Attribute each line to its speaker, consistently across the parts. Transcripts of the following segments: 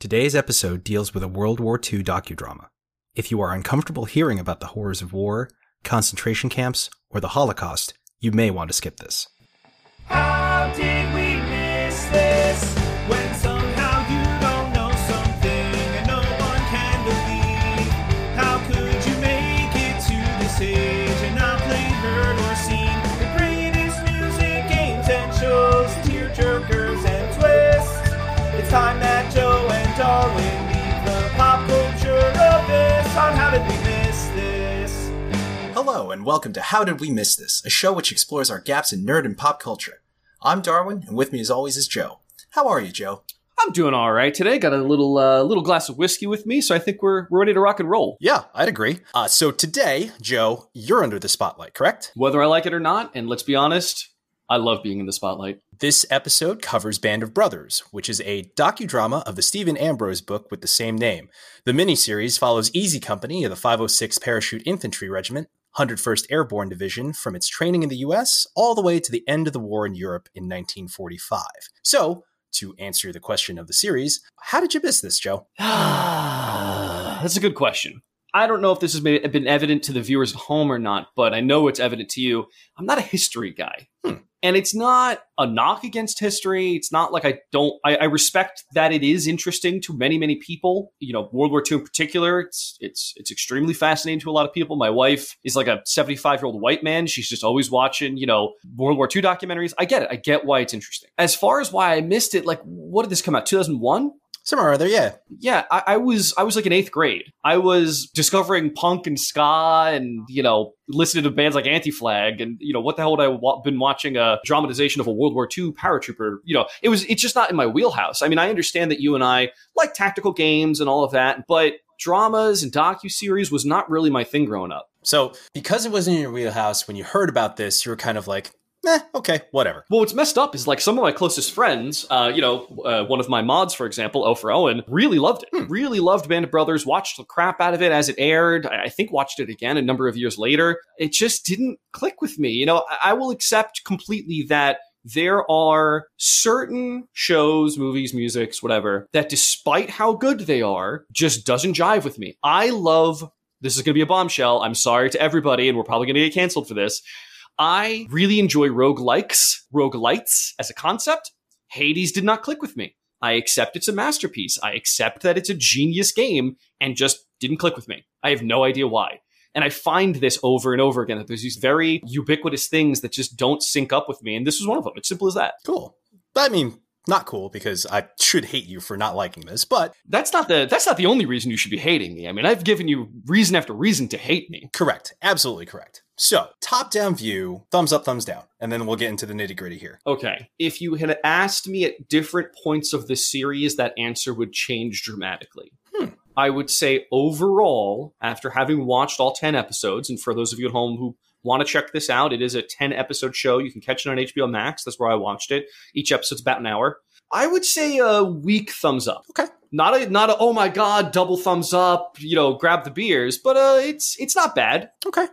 Speaker 1: Today's episode deals with a World War II docudrama. If you are uncomfortable hearing about the horrors of war, concentration camps, or the Holocaust, you may want to skip this.
Speaker 2: How did we miss this? And
Speaker 1: welcome to How Did We Miss This, a show which explores our gaps in nerd and pop culture. I'm Darwin, and with me as always is Joe. How are you, Joe?
Speaker 3: I'm doing all right today. Got a little uh, little glass of whiskey with me, so I think we're we're ready to rock and roll.
Speaker 1: Yeah, I'd agree. Uh, so today, Joe, you're under the spotlight, correct?
Speaker 3: Whether I like it or not, and let's be honest, I love being in the spotlight.
Speaker 1: This episode covers Band of Brothers, which is a docudrama of the Stephen Ambrose book with the same name. The miniseries follows Easy Company of the 506 Parachute Infantry Regiment, 101st Airborne Division, from its training in the US all the way to the end of the war in Europe in 1945. So, to answer the question of the series, how did you miss this, Joe?
Speaker 3: That's a good question. I don't know if this has been, evident to the viewers at home or not, but I know it's evident to you. I'm not a history guy.
Speaker 1: Hmm.
Speaker 3: And it's not a knock against history. It's not like I don't, I, I respect that it is interesting to many, many people. You know, World War II in particular, it's, it's, it's extremely fascinating to a lot of people. My wife is like a 75 year old white man. She's just always watching, you know, World War II documentaries. I get it. I get why it's interesting. As far as why I missed it, like, what did this come out? 2001?
Speaker 1: Somewhere or other, yeah.
Speaker 3: yeah, I, I was I was like in eighth grade. I was discovering punk and ska, and you know, listening to bands like Anti Flag, and you know, what the hell would I wa- been watching a dramatization of a World War II paratrooper? You know, it was it's just not in my wheelhouse. I mean, I understand that you and I like tactical games and all of that, but dramas and docu series was not really my thing growing up.
Speaker 1: So, because it wasn't in your wheelhouse, when you heard about this, you were kind of like, eh, okay, whatever.
Speaker 3: Well, what's messed up is like some of my closest friends, uh, you know, uh, one of my mods, for example, O for Owen, really loved it.
Speaker 1: Hmm.
Speaker 3: Really loved Band of Brothers, watched the crap out of it as it aired. I I think watched it again a number of years later. It just didn't click with me. You know, I, I will accept completely that there are certain shows, movies, musics, whatever, that despite how good they are, just doesn't jive with me. I love this is going to be a bombshell. I'm sorry to everybody, and we're probably going to get canceled for this. I really enjoy roguelikes, roguelites as a concept. Hades did not click with me. I accept it's a masterpiece. I accept that it's a genius game and just didn't click with me. I have no idea why. And I find this over and over again that there's these very ubiquitous things that just don't sync up with me. And this is one of them. It's simple as that.
Speaker 1: Cool. I mean, not cool because I should hate you for not liking this, but
Speaker 3: That's not the that's not the only reason you should be hating me. I mean, I've given you reason after reason to hate me.
Speaker 1: correct. Absolutely correct. So, top down view, thumbs up, thumbs down. And then we'll get into the nitty gritty here.
Speaker 3: Okay. If you had asked me at different points of the series, that answer would change dramatically.
Speaker 1: Hmm.
Speaker 3: I would say overall, after having watched all 10 episodes, and for those of you at home who want to check this out, it is a 10 episode show. You can catch it on HBO Max. That's where I watched it. Each episode's about an hour. I would say a weak thumbs up.
Speaker 1: Okay.
Speaker 3: Not a not a oh my god double thumbs up you know grab the beers but uh it's it's not bad
Speaker 1: Okay.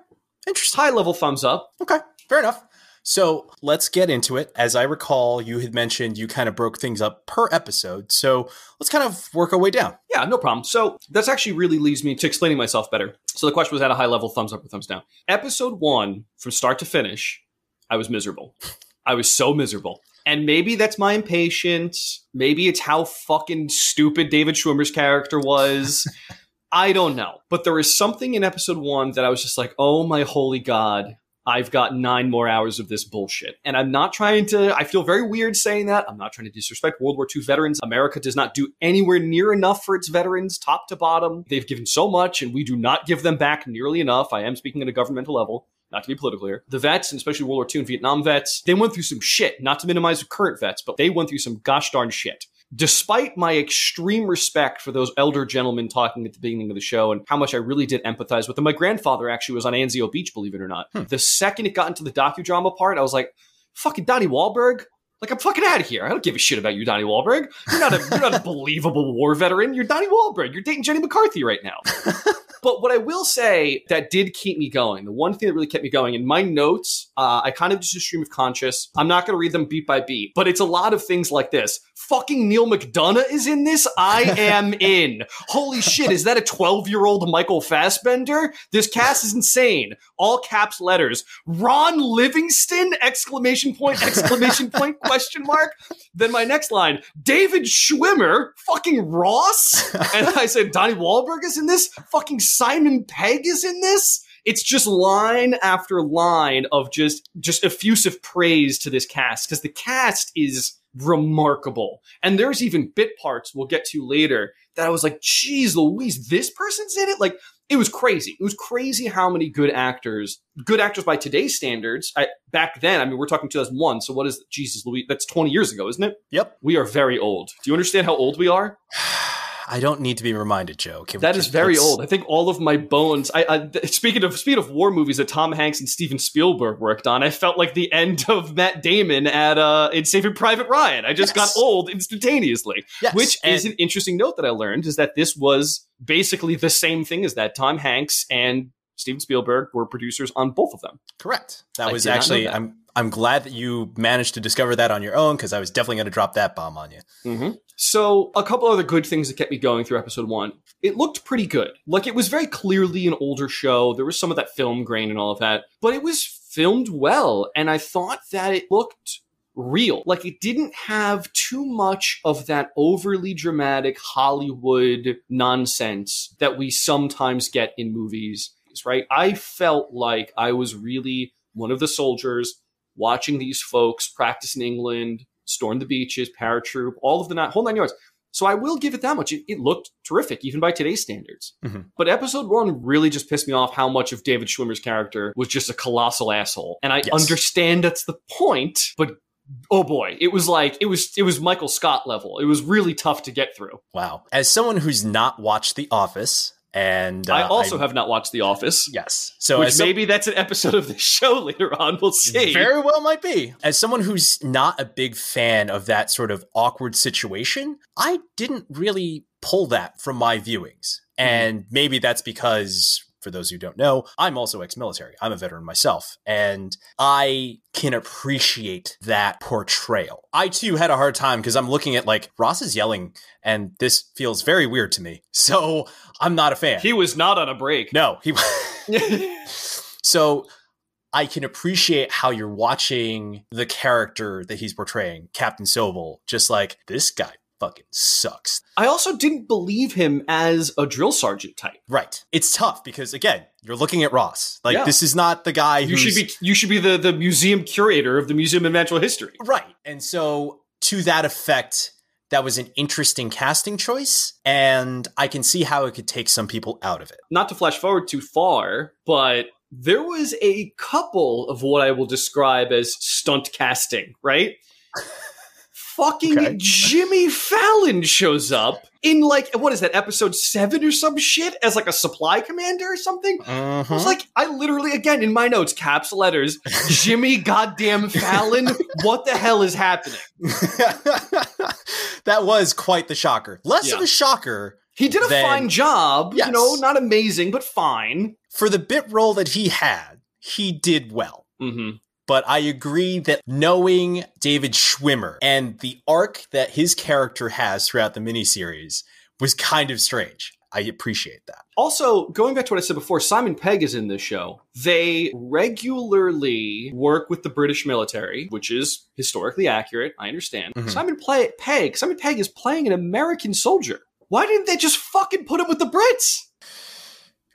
Speaker 1: Interesting.
Speaker 3: high level thumbs up
Speaker 1: Okay. Fair enough. So, let's get into it. As I recall, you had mentioned you kind of broke things up per episode. So, let's kind of work our way down.
Speaker 3: Yeah, no problem. So that's actually really leads me to explaining myself better. So the question was at a high level, thumbs up or thumbs down. Episode one, from start to finish, I was miserable. I was so miserable. And maybe that's my impatience. Maybe it's how fucking stupid David Schwimmer's character was. I don't know. But there was something in episode one that I was just like, oh my holy God, I've got nine more hours of this bullshit. And I'm not trying to, I feel very weird saying that. I'm not trying to disrespect World War II veterans. America does not do anywhere near enough for its veterans, top to bottom. They've given so much, and we do not give them back nearly enough. I am speaking at a governmental level. Not to be political here. The vets, and especially World War II and Vietnam vets, they went through some shit. Not to minimize the current vets, but they went through some gosh darn shit despite my extreme respect for those elder gentlemen talking at the beginning of the show and how much I really did empathize with them, my grandfather actually was on Anzio Beach, believe it or not.
Speaker 1: Hmm.
Speaker 3: The second it got into the docudrama part, I was like, fucking Donnie Wahlberg. Like I'm fucking out of here. I don't give a shit about you, Donnie Wahlberg. You're not a you're not a believable war veteran. You're Donnie Wahlberg. You're dating Jenny McCarthy right now. But what I will say that did keep me going, the one thing that really kept me going in my notes, uh, I kind of just a stream of conscious. I'm not going to read them beat by beat, but it's a lot of things like this. Fucking Neal McDonough is in this. I am in. Holy shit, is that a 12 year old Michael Fassbender? This cast is insane. All caps letters. Ron Livingston! Exclamation point, exclamation point, question mark. Then my next line, David Schwimmer, fucking Ross. And I said, Donnie Wahlberg is in this. Fucking Simon Pegg is in this. It's just line after line of just just effusive praise to this cast because the cast is remarkable. And there's even bit parts we'll get to later that I was like, geez, Louise, this person's in it. Like it was crazy. It was crazy how many good actors, good actors by today's standards. I, back then, I mean, we're talking 2001. So what is Jesus, Louise? That's 20 years ago, isn't it?
Speaker 1: Yep.
Speaker 3: We are very old. Do you understand how old we are?
Speaker 1: I don't need to be reminded, Joe. Can,
Speaker 3: That is very old. I think all of my bones. I, I th- speaking of speaking of war movies that Tom Hanks and Steven Spielberg worked on, I felt like the end of Matt Damon at uh in Saving Private Ryan. I just
Speaker 1: Yes.
Speaker 3: got old instantaneously.
Speaker 1: Yes,
Speaker 3: Which is an interesting note that I learned is that this was basically the same thing as that. Tom Hanks and Steven Spielberg were producers on both of them.
Speaker 1: correct. That
Speaker 3: I
Speaker 1: was
Speaker 3: did not know
Speaker 1: actually. I'm I'm glad that you managed to discover that on your own because I was definitely going to drop that bomb on you.
Speaker 3: Mm-hmm. So, a couple other good things that kept me going through episode one. It looked pretty good. Like, it was very clearly an older show. There was some of that film grain and all of that, but it was filmed well. And I thought that it looked real. Like, it didn't have too much of that overly dramatic Hollywood nonsense that we sometimes get in movies, right? I felt like I was really one of the soldiers watching these folks practice in England, storm the beaches, paratroop, all of the nine, whole nine yards. So I will give it that much. It, it looked terrific, even by today's standards.
Speaker 1: Mhm.
Speaker 3: But episode one really just pissed me off how much of David Schwimmer's character was just a colossal asshole. And I
Speaker 1: Yes.
Speaker 3: understand that's the point, but oh boy, it was like it was it was Michael Scott level. It was really tough to get through.
Speaker 1: Wow. As someone who's not watched The Office, and uh,
Speaker 3: I also have not watched The Office.
Speaker 1: yes, so
Speaker 3: which
Speaker 1: some-
Speaker 3: maybe that's an episode of the show later on. We'll see.
Speaker 1: Very well might be. As someone who's not a big fan of that sort of awkward situation, I didn't really pull that from my viewings. And maybe that's because, for those who don't know, I'm also ex military. I'm a veteran myself. And I can appreciate that portrayal. I too had a hard time because I'm looking at like Ross is yelling, and this feels very weird to me. So I'm not a fan.
Speaker 3: he was not on a break.
Speaker 1: no, he. So I can appreciate how you're watching the character that he's portraying, Captain Sobel, just like this guy fucking sucks.
Speaker 3: I also didn't believe him as a drill sergeant type.
Speaker 1: Right. It's tough because again, you're looking at Ross. Like
Speaker 3: Yeah.
Speaker 1: this is not the guy
Speaker 3: You should be you should be the, the museum curator of the Museum of Natural History.
Speaker 1: right. And so to that effect, that was an interesting casting choice, and I can see how it could take some people out of it.
Speaker 3: Not to flash forward too far, but there was a couple of what I will describe as stunt casting, right? Fucking
Speaker 1: Okay.
Speaker 3: Jimmy Fallon shows up in like what is that episode seven or some shit as like a supply commander or something. I
Speaker 1: Mm-hmm.
Speaker 3: was like, I literally, again, in my notes, caps letters, Jimmy goddamn Fallon, what the hell is happening?
Speaker 1: that was quite the shocker. Less of a shocker
Speaker 3: He did a
Speaker 1: Then-
Speaker 3: fine job,
Speaker 1: Yes.
Speaker 3: you know, not amazing, but fine.
Speaker 1: for the bit role that he had. He did well.
Speaker 3: Mm-hmm.
Speaker 1: But I agree that knowing David Schwimmer and the arc that his character has throughout the miniseries was kind of strange. I appreciate that.
Speaker 3: Also, going back to what I said before, Simon Pegg is in this show. They regularly work with the British military, which is historically accurate. I understand.
Speaker 1: Mhm.
Speaker 3: Simon play- Pegg, Simon Pegg is playing an American soldier. Why didn't they just fucking put him with the Brits?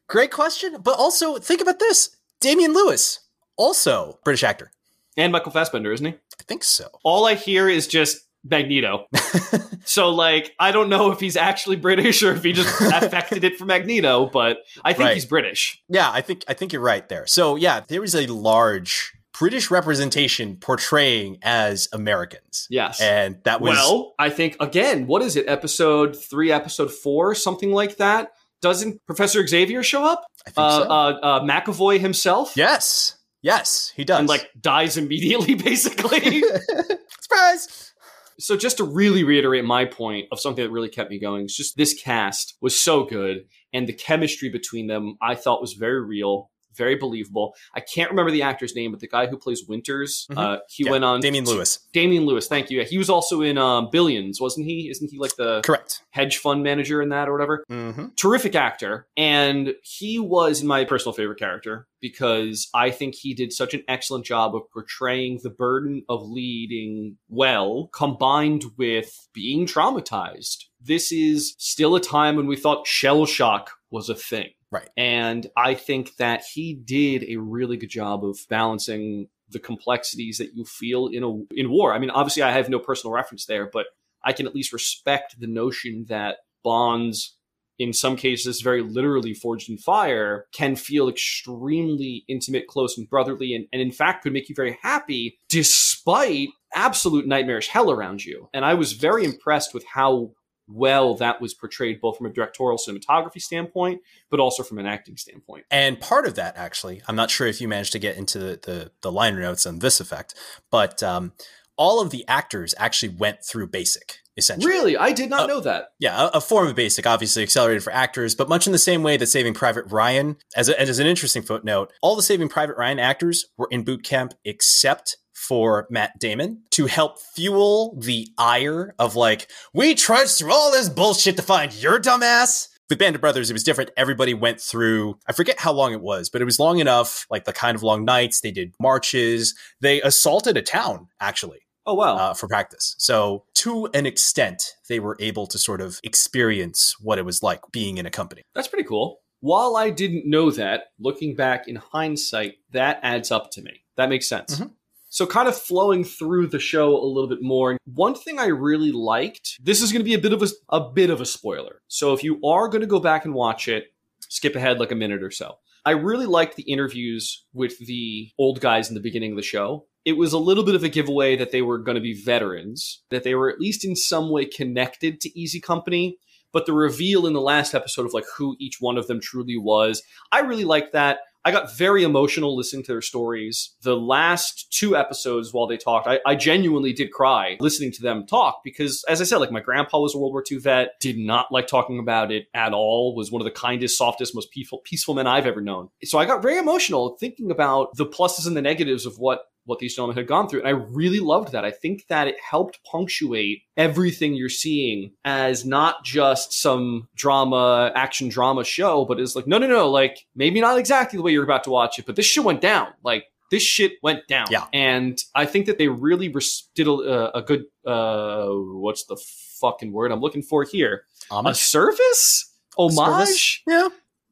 Speaker 1: Great question. But also, think about this Damian Lewis, also British actor.
Speaker 3: And Michael Fassbender, isn't he?
Speaker 1: I think so.
Speaker 3: all I hear is just Magneto. so like I don't know if he's actually British or if he just affected it for Magneto, but I think
Speaker 1: Right.
Speaker 3: he's British.
Speaker 1: Yeah, I think I think you're right there. So yeah, there is a large British representation portraying as Americans.
Speaker 3: Yes.
Speaker 1: And that was
Speaker 3: well, I think again, what is it? Episode 3, episode 4, something like that. Doesn't Professor Xavier show up?
Speaker 1: I think
Speaker 3: Uh,
Speaker 1: so.
Speaker 3: uh, uh McAvoy himself?
Speaker 1: yes. Yes, he does.
Speaker 3: And like dies immediately basically.
Speaker 1: surprise.
Speaker 3: So just to really reiterate my point of something that really kept me going, it's just this cast was so good and the chemistry between them I thought was very real, very believable. I can't remember the actor's name, but the guy who plays Winters,
Speaker 1: Mhm.
Speaker 3: uh, he
Speaker 1: Yeah,
Speaker 3: went on
Speaker 1: Damian Lewis.
Speaker 3: Damian Lewis, thank you. Yeah, he was also in um, Billions, wasn't he? Isn't he like the
Speaker 1: Correct.
Speaker 3: hedge fund manager in that or whatever?
Speaker 1: Mm-hmm.
Speaker 3: terrific actor and he was my personal favorite character because i think he did such an excellent job of portraying the burden of leading well combined with being traumatized this is still a time when we thought shell shock was a thing
Speaker 1: Right.
Speaker 3: and i think that he did a really good job of balancing the complexities that you feel in a in war i mean obviously i have no personal reference there but i can at least respect the notion that bonds in some cases very literally forged in fire can feel extremely intimate close and brotherly and, and in fact could make you very happy despite absolute nightmarish hell around you and i was very impressed with how well that was portrayed both from a directorial cinematography standpoint but also from an acting standpoint.
Speaker 1: And part of that, actually, I'm not sure if you managed to get into the the, the liner notes on this effect, but um, all of the actors actually went through basic, essentially.
Speaker 3: really? I did not
Speaker 1: Uh,
Speaker 3: know that.
Speaker 1: Yeah, a, a form of basic, obviously accelerated for actors, but much in the same way that Saving Private Ryan, as, a, as an interesting footnote, all the Saving Private Ryan actors were in boot camp except for Matt Damon to help fuel the ire of like, we trudged through all this bullshit to find your dumbass. With Band of Brothers, it was different. Everybody went through, I forget how long it was, but it was long enough, like the kind of long nights. They did marches. They assaulted a town, actually
Speaker 3: oh wow
Speaker 1: uh, for practice. So, to an extent, they were able to sort of experience what it was like being in a company.
Speaker 3: That's pretty cool. While I didn't know that, looking back in hindsight, that adds up to me. That makes sense.
Speaker 1: Mhm.
Speaker 3: So, kind of flowing through the show a little bit more. One thing I really liked. This is going to be a bit of a, a bit of a spoiler. So, if you are going to go back and watch it, skip ahead like a minute or so. I really liked the interviews with the old guys in the beginning of the show. It was a little bit of a giveaway that they were going to be veterans, that they were at least in some way connected to Easy Company but the reveal in the last episode of like who each one of them truly was i really liked that i got very emotional listening to their stories. The last two episodes while they talked I, I genuinely did cry listening to them talk because as i said like my grandpa was a world war ii vet did not like talking about it at all was one of the kindest softest most peaceful peaceful men i've ever known. So i got very emotional thinking about the pluses and the negatives of what what these gentlemen had gone through. And I really loved that. I think that it helped punctuate everything you're seeing as not just some drama, action drama show, but it's like, no, no, no, like maybe not exactly the way you're about to watch it, but this shit went down. Like, this shit went down.
Speaker 1: Yeah.
Speaker 3: And I think that they really res- did a, a good, uh, what's the fucking word I'm looking for here? A
Speaker 1: Homage?
Speaker 3: service? Homage?
Speaker 1: Service? Yeah.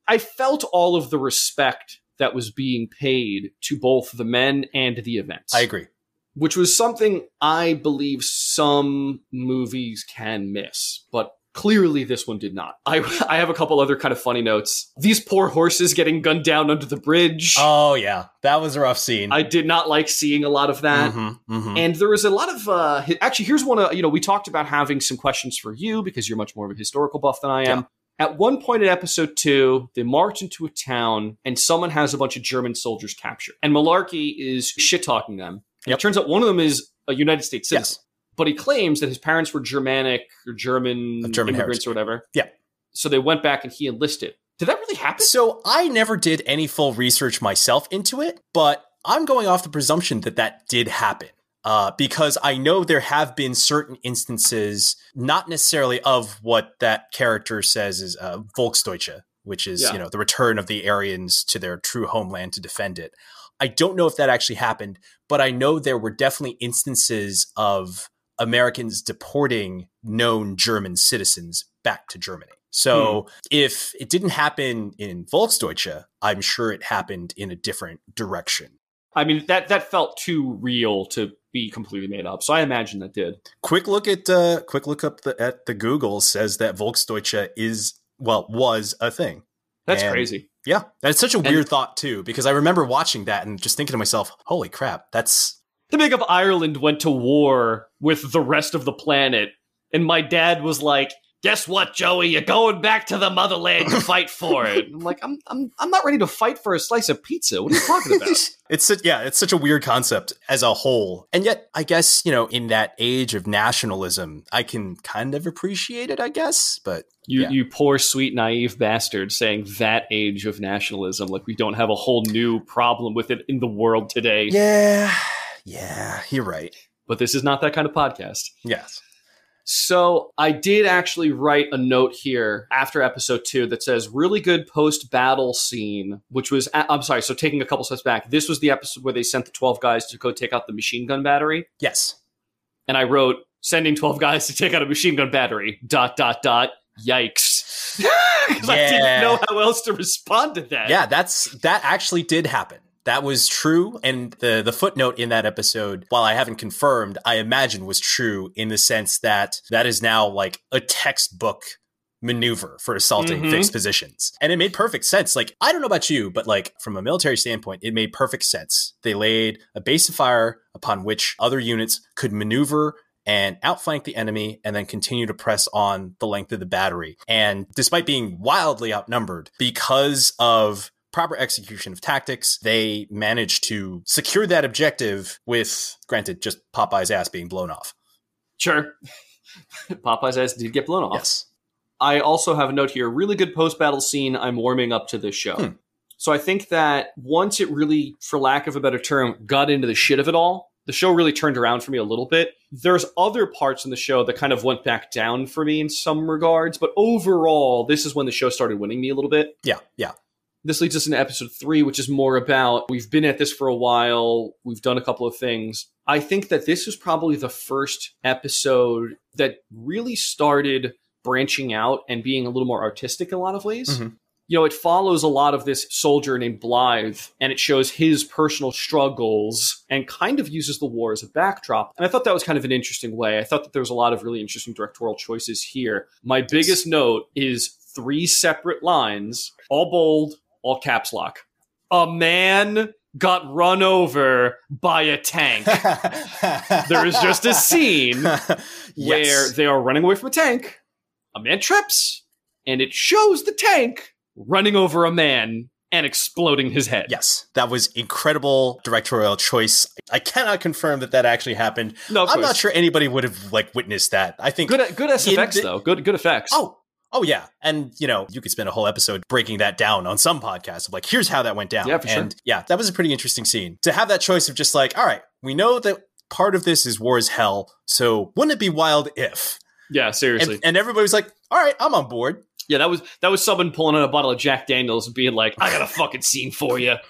Speaker 3: I felt all of the respect that was being paid to both the men and the events.
Speaker 1: I agree.
Speaker 3: Which was something I believe some movies can miss, but clearly this one did not. I, I have a couple other kind of funny notes. These poor horses getting gunned down under the bridge.
Speaker 1: Oh, yeah. That was a rough scene.
Speaker 3: I did not like seeing a lot of that.
Speaker 1: Mhm, mhm.
Speaker 3: And there was a lot of uh, actually. Here's one. Uh, you know, we talked about having some questions for you because you're much more of a historical buff than I am. At one point in episode two, they march into a town and someone has a bunch of German soldiers captured. And Malarkey is shit talking them. And
Speaker 1: Yep.
Speaker 3: it turns out one of them is a United States citizen.
Speaker 1: Yes.
Speaker 3: But he claims that his parents were Germanic or German,
Speaker 1: German
Speaker 3: immigrants
Speaker 1: heritage.
Speaker 3: or whatever.
Speaker 1: Yeah.
Speaker 3: So they went back and he enlisted. Did that really happen?
Speaker 1: So I never did any full research myself into it, but I'm going off the presumption that that did happen. Uh, because I know there have been certain instances, not necessarily of what that character says is uh, Volksdeutsche, which is
Speaker 3: Yeah.
Speaker 1: you know the return of the Aryans to their true homeland to defend it. I don't know if that actually happened, but I know there were definitely instances of Americans deporting known German citizens back to Germany. So if it didn't happen in Volksdeutsche, I'm sure it happened in a different direction.
Speaker 3: I mean, that that felt too real to be completely made up. So I imagine that did.
Speaker 1: Quick look at uh, quick look up the, at the Google says that Volksdeutsche is well was a thing.
Speaker 3: That's
Speaker 1: And-
Speaker 3: crazy.
Speaker 1: Yeah, that's such a
Speaker 3: And-
Speaker 1: weird thought too because I remember watching that and just thinking to myself, "Holy crap, that's
Speaker 3: The big of Ireland went to war with the rest of the planet, and my dad was like, guess what, Joey? You're going back to the motherland to fight for it. I'm like, I'm, I'm, I'm not ready to fight for a slice of pizza. What are you talking about?
Speaker 1: it's such, yeah, it's such a weird concept as a whole. And yet, I guess, you know, in that age of nationalism, I can kind of appreciate it, I guess. But
Speaker 3: You,
Speaker 1: Yeah.
Speaker 3: you poor, sweet, naive bastard saying that age of nationalism, like we don't have a whole new problem with it in the world today.
Speaker 1: yeah, yeah, you're right.
Speaker 3: But this is not that kind of podcast.
Speaker 1: Yes.
Speaker 3: So I did actually write a note here after episode two that says really good post battle scene, which was I'm sorry. So taking a couple steps back, this was the episode where they sent the twelve guys to go take out the machine gun battery,
Speaker 1: Yes.
Speaker 3: and I wrote sending twelve guys to take out a machine gun battery. Dot dot dot. Yikes! Because I didn't know how else to respond to that.
Speaker 1: Yeah, that's that actually did happen. That was true, and the the footnote in that episode, while I haven't confirmed, I imagine was true in the sense that that is now like a textbook maneuver for assaulting
Speaker 3: Mhm.
Speaker 1: fixed positions. And it made perfect sense. Like, I don't know about you, but like from a military standpoint, it made perfect sense. They laid a base of fire upon which other units could maneuver and outflank the enemy and then continue to press on the length of the battery. And despite being wildly outnumbered, because of proper execution of tactics, they managed to secure that objective with, granted, just Popeye's ass being blown off.
Speaker 3: sure. Popeye's ass did get blown off.
Speaker 1: Yes.
Speaker 3: I also have a note here. Really good post battle scene. I'm warming up to this show.
Speaker 1: Hmm.
Speaker 3: So I think that once it really, for lack of a better term, got into the shit of it all, the show really turned around for me a little bit. There's other parts in the show that kind of went back down for me in some regards, but overall, this is when the show started winning me a little bit.
Speaker 1: Yeah. Yeah.
Speaker 3: This leads us into episode three, which is more about we've been at this for a while, we've done a couple of things. I think that this was probably the first episode that really started branching out and being a little more artistic in a lot of ways.
Speaker 1: Mhm.
Speaker 3: You know, it follows a lot of this soldier named Blithe and it shows his personal struggles and kind of uses the war as a backdrop. And I thought that was kind of an interesting way. I thought that there was a lot of really interesting directorial choices here. My biggest note is three separate lines, all bold, all caps lock. A man got run over by a tank. there is just a scene where they are running away from a tank. A man trips, and it shows the tank running over a man and exploding his head.
Speaker 1: Yes, that was incredible directorial choice. I cannot confirm that that actually happened.
Speaker 3: no,
Speaker 1: I'm not sure anybody would have like witnessed that. I think
Speaker 3: Good, good SFX
Speaker 1: the-
Speaker 3: though. Good, good effects.
Speaker 1: Oh, oh yeah, and you know you could spend a whole episode breaking that down on some podcast of like here's how that went down.
Speaker 3: Yeah, for sure.
Speaker 1: yeah, that was a pretty interesting scene to have that choice of just like all right, we know that part of this is war is hell, so wouldn't it be wild if?
Speaker 3: yeah, seriously.
Speaker 1: And, and everybody was like, all right, I'm on board.
Speaker 3: yeah, that was that was someone pulling out a bottle of Jack Daniels and being like, "I got a fucking scene for you."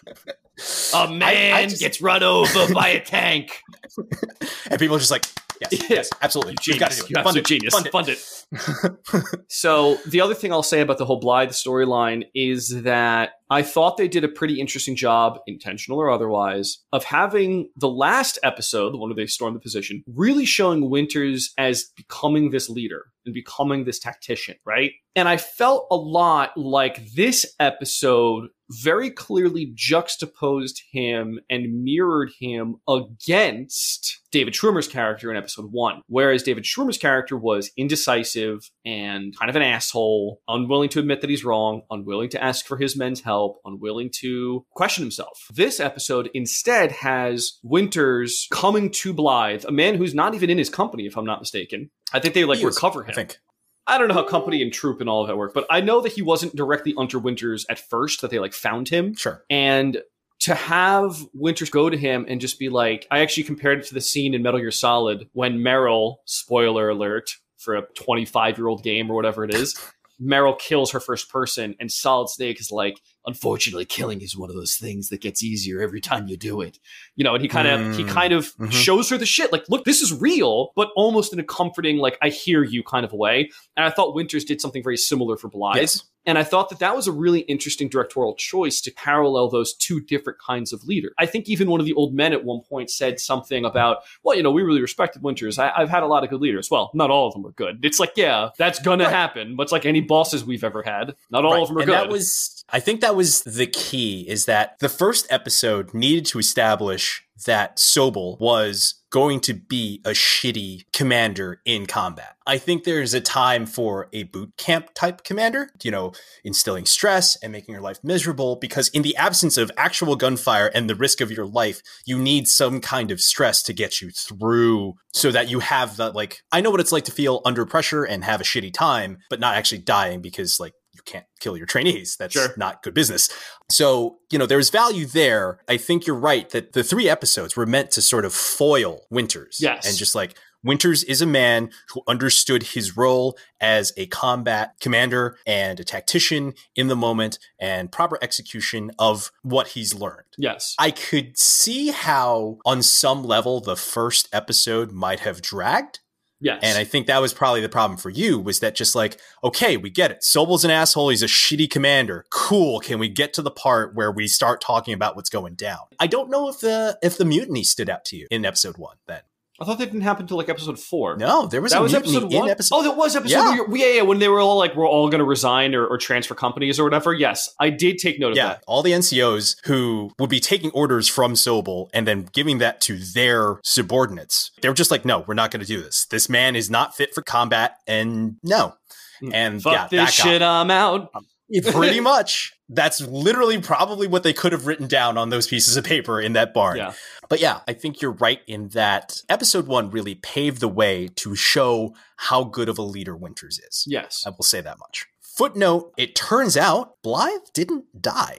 Speaker 3: A man
Speaker 1: just-
Speaker 3: gets run over by a tank.
Speaker 1: And people are just like, yes, yes, absolutely, We've got to do it.
Speaker 3: You
Speaker 1: Fund it.
Speaker 3: genius.
Speaker 1: Fund it.
Speaker 3: Fund it. so the other thing I'll say about the whole Blithe storyline is that I thought they did a pretty interesting job, intentional or otherwise, of having the last episode, the one where they stormed the position, really showing Winters as becoming this leader and becoming this tactician, right? And I felt a lot like this episode very clearly juxtaposed him and mirrored him against David Schwimmer's character in episode one. Whereas David Schwimmer's character was indecisive and kind of an asshole, unwilling to admit that he's wrong, unwilling to ask for his men's help, unwilling to question himself. This episode instead has Winters coming to Blithe, a man who's not even in his company, if I'm not mistaken. I think they like
Speaker 1: He is,
Speaker 3: recover him.
Speaker 1: I think.
Speaker 3: I don't know how company and troop and all of that work, but I know that he wasn't directly under Winters at first, that they like found him.
Speaker 1: Sure.
Speaker 3: And to have Winters go to him and just be like, I actually compared it to the scene in Metal Gear Solid when Meryl, spoiler alert for a 25 year old game or whatever it is, Meryl kills her first person, and Solid Snake is like, unfortunately, killing is one of those things that gets easier every time you do it. You know, and he kind of he
Speaker 1: Mm.
Speaker 3: kind of
Speaker 1: Mhm.
Speaker 3: shows her the shit. Like, look, this is real, but almost in a comforting, like, I hear you kind of way. And I thought Winters did something very similar for Blithe.
Speaker 1: Yes.
Speaker 3: And I thought that that was a really interesting directorial choice to parallel those two different kinds of leader. I think even one of the old men at one point said something about, well, you know, we really respected Winters. I, I've had a lot of good leaders. Well, not all of them were good. It's like, yeah, that's gonna
Speaker 1: Right.
Speaker 3: happen. Much like any bosses we've ever had. Not all
Speaker 1: Right.
Speaker 3: of them are
Speaker 1: and
Speaker 3: good.
Speaker 1: that was I think that was the key is that the first episode needed to establish that Sobel was going to be a shitty commander in combat. I think there's a time for a boot camp type commander, you know, instilling stress and making your life miserable because in the absence of actual gunfire and the risk of your life, you need some kind of stress to get you through so that you have that like I know what it's like to feel under pressure and have a shitty time, but not actually dying because like you can't kill your trainees. That's
Speaker 3: Sure.
Speaker 1: not good business. So, you know, there's value there. I think you're right that the three episodes were meant to sort of foil Winters.
Speaker 3: Yes.
Speaker 1: And just like Winters is a man who understood his role as a combat commander and a tactician in the moment and proper execution of what he's learned.
Speaker 3: Yes.
Speaker 1: I could see how, on some level, the first episode might have dragged.
Speaker 3: Yes.
Speaker 1: And I think that was probably the problem for you was that just like, okay, we get it. Sobel's an asshole. He's a shitty commander. Cool. Can we get to the part where we start talking about what's going down? I don't know if the if the mutiny stood out to you in episode one then.
Speaker 3: I thought that didn't happen until like episode four.
Speaker 1: No, there was
Speaker 3: that was episode
Speaker 1: in
Speaker 3: one.
Speaker 1: episode
Speaker 3: oh, that was episode.
Speaker 1: Yeah.
Speaker 3: Yeah. yeah, yeah. When they were all like, we're all going to resign or, or transfer companies or whatever. Yes, I did take note of that.
Speaker 1: Yeah, all the NCOs who would be taking orders from Sobel and then giving that to their subordinates. They were just like, no, we're not going to do this. This man is not fit for combat, and no. And
Speaker 3: Hmm. Fuck
Speaker 1: yeah,
Speaker 3: this
Speaker 1: guy-
Speaker 3: shit. I'm out.
Speaker 1: Pretty much. That's literally probably what they could have written down on those pieces of paper in that barn.
Speaker 3: Yeah.
Speaker 1: But yeah, I think you're right in that episode one really paved the way to show how good of a leader Winters is.
Speaker 3: Yes.
Speaker 1: I will say that much. Footnote, it turns out Blithe didn't die.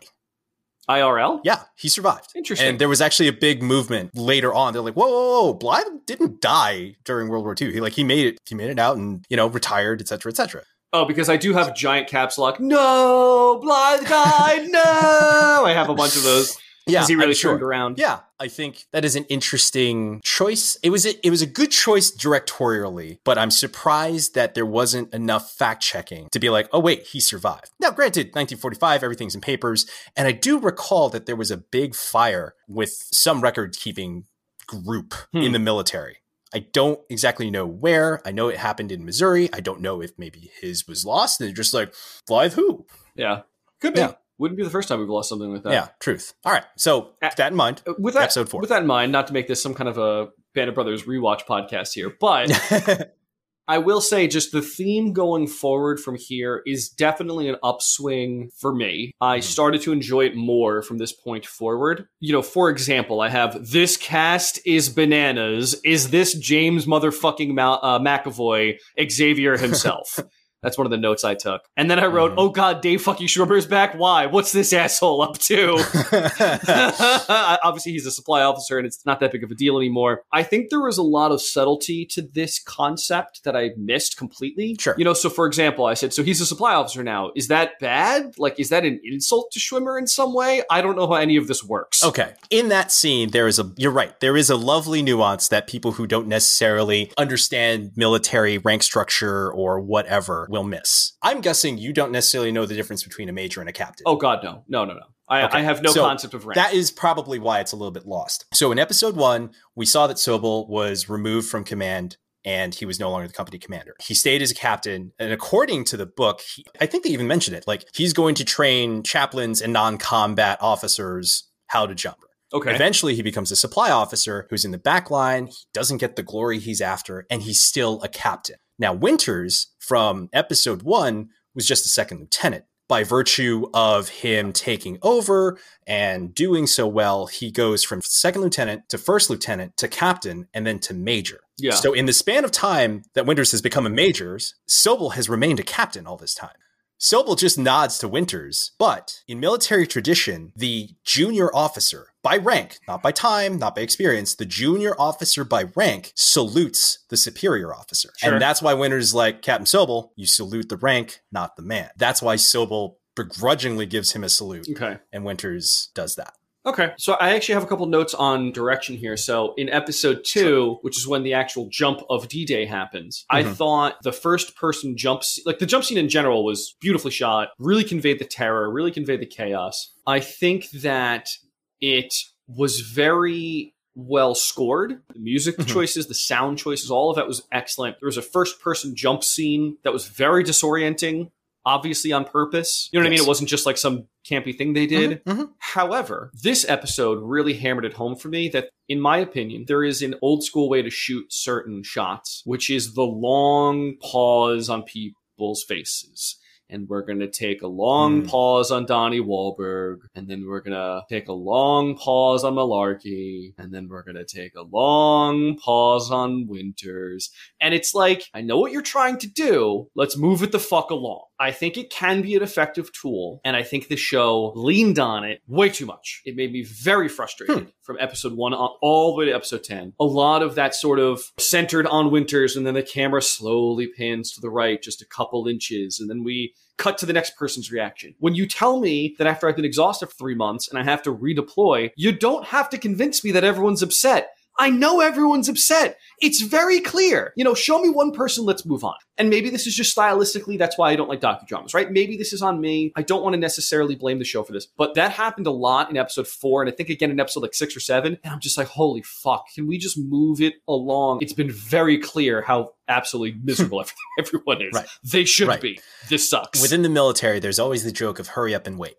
Speaker 3: IRL.
Speaker 1: Yeah, he survived.
Speaker 3: Interesting.
Speaker 1: And there was actually a big movement later on. They're like, whoa, whoa, whoa, Blithe didn't die during World War II. He like he made it, he made it out and, you know, retired, et cetera, et cetera.
Speaker 3: Oh, because I do have giant caps lock. No, Blithe died. no, I have a bunch of those.
Speaker 1: Yeah.
Speaker 3: He really
Speaker 1: sure.
Speaker 3: turned around.
Speaker 1: Yeah, I think that is an interesting choice. It was a, it was a good choice directorially, but I'm surprised that there wasn't enough fact checking to be like, oh wait, he survived. Now, granted, 1945, everything's in papers, and I do recall that there was a big fire with some record keeping group
Speaker 3: Hmm.
Speaker 1: in the military. I don't exactly know where. I know it happened in Missouri. I don't know if maybe his was lost. And they're just like, Blithe who?
Speaker 3: Yeah. Could be.
Speaker 1: Yeah.
Speaker 3: Wouldn't be the first time we've lost something like that.
Speaker 1: Yeah, truth. All right. So, with that in mind,
Speaker 3: Uh, With that,
Speaker 1: Episode four.
Speaker 3: With that in mind, not to make this some kind of a Band of Brothers rewatch podcast here, but I will say just the theme going forward from here is definitely an upswing for me. I
Speaker 1: Mhm.
Speaker 3: started to enjoy it more from this point forward. You know, for example, I have this cast is bananas. Is this James motherfucking Ma- uh, McAvoy Xavier himself? That's one of the notes I took. And then I wrote,
Speaker 1: Mhm.
Speaker 3: "Oh God, Dave fucking Schwarber's back. Why? What's this asshole up to?" Obviously, he's a supply officer, and it's not that big of a deal anymore. I think there was a lot of subtlety to this concept that I missed completely.
Speaker 1: Sure.
Speaker 3: You know, so for example, I said, so he's a supply officer now. Is that bad? Like, is that an insult to Schwimmer in some way? I don't know how any of this works.
Speaker 1: Okay. In that scene, there is a, you're right, there is a lovely nuance that people who don't necessarily understand military rank structure or whatever will miss. I'm guessing you don't necessarily know the difference between a major and a captain.
Speaker 3: Oh God, no, no, no, no. I,
Speaker 1: Okay.
Speaker 3: I have no
Speaker 1: So
Speaker 3: concept of rank.
Speaker 1: That is probably why it's a little bit lost. So in episode one, we saw that Sobel was removed from command and he was no longer the company commander. He stayed as a captain. And according to the book, he, I think they even mentioned it, like he's going to train chaplains and non combat officers how to jump.
Speaker 3: okay.
Speaker 1: Eventually, he becomes a supply officer who's in the back line. He doesn't get the glory he's after, and he's still a captain. Now, Winters from episode one was just a second lieutenant. By virtue of him taking over and doing so well, he goes from second lieutenant to first lieutenant to captain and then to major.
Speaker 3: yeah.
Speaker 1: So, in the span of time that Winters has become a major, Sobel has remained a captain all this time. Sobel just nods to Winters, but in military tradition, the junior officer, by rank, not by time, not by experience, the junior officer by rank salutes the superior officer.
Speaker 3: Sure.
Speaker 1: And that's why Winters is like, Captain Sobel, you salute the rank, not the man. That's why Sobel begrudgingly gives him a salute,
Speaker 3: okay.
Speaker 1: and Winters does that.
Speaker 3: Okay. So I actually have a couple notes on direction here. So in episode two, which is when the actual jump of D Day happens, I
Speaker 1: Mhm.
Speaker 3: thought the first person jump, scene, like the jump scene in general, was beautifully shot, really conveyed the terror, really conveyed the chaos. I think that it was very well scored. The music
Speaker 1: Mhm.
Speaker 3: choices, the sound choices, all of that was excellent. There was a first person jump scene that was very disorienting. Obviously on purpose. You know what I mean? It wasn't just like some campy thing they did.
Speaker 1: Mhm, mhm.
Speaker 3: However, this episode really hammered it home for me that, in my opinion, there is an old school way to shoot certain shots, which is the long pause on people's faces. And we're going to take a long
Speaker 1: Hmm.
Speaker 3: pause on Donnie Wahlberg, and then we're going to take a long pause on Malarkey, and then we're going to take a long pause on Winters. And it's like, I know what you're trying to do. Let's move it the fuck along. I think it can be an effective tool, and I think the show leaned on it way too much. It made me very frustrated hmm. from episode one on, all the way to episode 10. A lot of that sort of centered on Winters, and then the camera slowly pans to the right just a couple inches, and then we cut to the next person's reaction. When you tell me that after I've been exhausted for three months and I have to redeploy, you don't have to convince me that everyone's upset. I know everyone's upset. It's very clear. You know, show me one person, let's move on. And maybe this is just stylistically, that's why I don't like docudramas, right? Maybe this is on me. I don't want to necessarily blame the show for this, but that happened a lot in episode four, and I think again in episode like six or seven. And I'm just like, holy fuck, can we just move it along? It's been very clear how absolutely miserable everyone is.
Speaker 1: Right.
Speaker 3: They should
Speaker 1: Right.
Speaker 3: be. This sucks.
Speaker 1: Within the military, there's always the joke of hurry up and wait.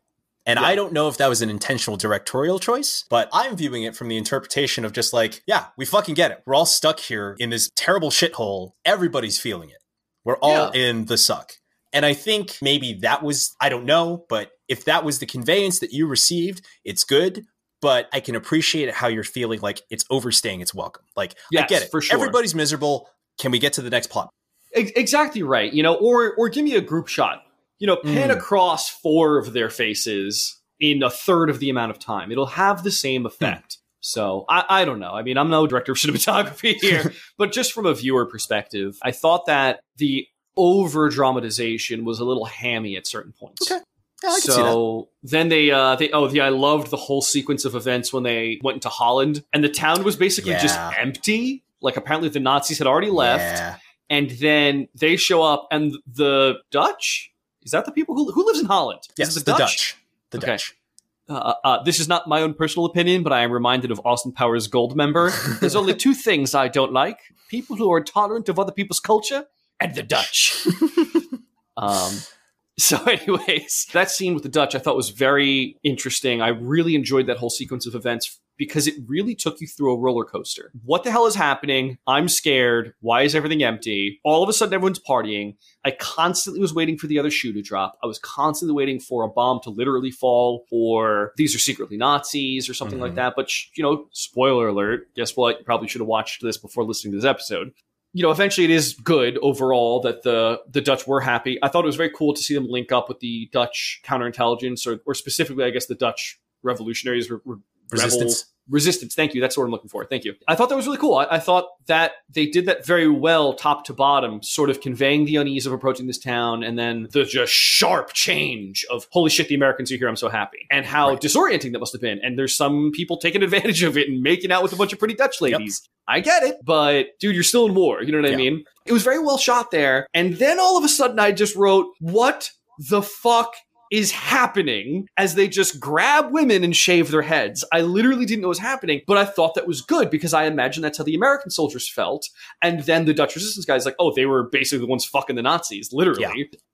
Speaker 1: And
Speaker 3: Yeah.
Speaker 1: I don't know if that was an intentional directorial choice, but I'm viewing it from the interpretation of just like, yeah, we fucking get it. We're all stuck here in this terrible shithole. Everybody's feeling it. We're all in the suck. And I think maybe that was, I don't know, but if that was the conveyance that you received, it's good. But I can appreciate how you're feeling like it's overstaying its welcome. Like, I get it.
Speaker 3: for sure.
Speaker 1: Everybody's miserable. Can we get to the next plot?
Speaker 3: Exactly right. You know, or or give me a group shot. You know, pan
Speaker 1: Mm.
Speaker 3: across four of their faces in a third of the amount of time. It'll have the same effect. So I, I don't know. I mean, I'm no director of cinematography here, but just from a viewer perspective, I thought that the over dramatization was a little hammy at certain points.
Speaker 1: Okay. Yeah, I can see that.
Speaker 3: so then they uh they oh yeah I loved the whole sequence of events when they went into Holland and the town was basically just empty. Like apparently the Nazis had already left
Speaker 1: Yeah.
Speaker 3: and then they show up and the Dutch is that the people who, who lives in Holland? Is
Speaker 1: Yes,
Speaker 3: it
Speaker 1: the Dutch. The
Speaker 3: Okay.
Speaker 1: Dutch.
Speaker 3: Uh, uh, this is not my own personal opinion, but I am reminded of Austin Powers' Goldmember. There's only two things I don't like: people who are tolerant of other people's culture, and the Dutch. um, so, anyways, that scene with the Dutch I thought was very interesting. I really enjoyed that whole sequence of events because it really took you through a roller coaster. What the hell is happening? I'm scared. Why is everything empty? All of a sudden, everyone's partying. I constantly was waiting for the other shoe to drop. I was constantly waiting for a bomb to literally fall, or these are secretly Nazis, or something like
Speaker 1: Mhm.
Speaker 3: that. But, you know, spoiler alert. Guess what? You probably should have watched this before listening to this episode you know, eventually it is good overall that the the Dutch were happy. I thought it was very cool to see them link up with the Dutch counterintelligence, or, or specifically, I guess, the Dutch revolutionaries, re- re-
Speaker 1: Resistance.
Speaker 3: Resistance. Thank you. That's what I'm looking for. Thank you. I thought that was really cool. I, I thought that they did that very well, top to bottom, sort of conveying the unease of approaching this town, and then the just sharp change of holy shit, the Americans are here. I'm so happy, and how
Speaker 1: Right.
Speaker 3: disorienting that must have been. And there's some people taking advantage of it and making out with a bunch of pretty Dutch ladies. I get it, but dude, you're still in war. You know what I
Speaker 1: Yeah.
Speaker 3: mean? It was very well shot there. And then all of a sudden, I just wrote, What the fuck is happening as they just grab women and shave their heads? I literally didn't know what was happening, but I thought that was good because I imagine that's how the American soldiers felt. And then the Dutch resistance guys, like, oh, they were basically the ones fucking the Nazis, literally.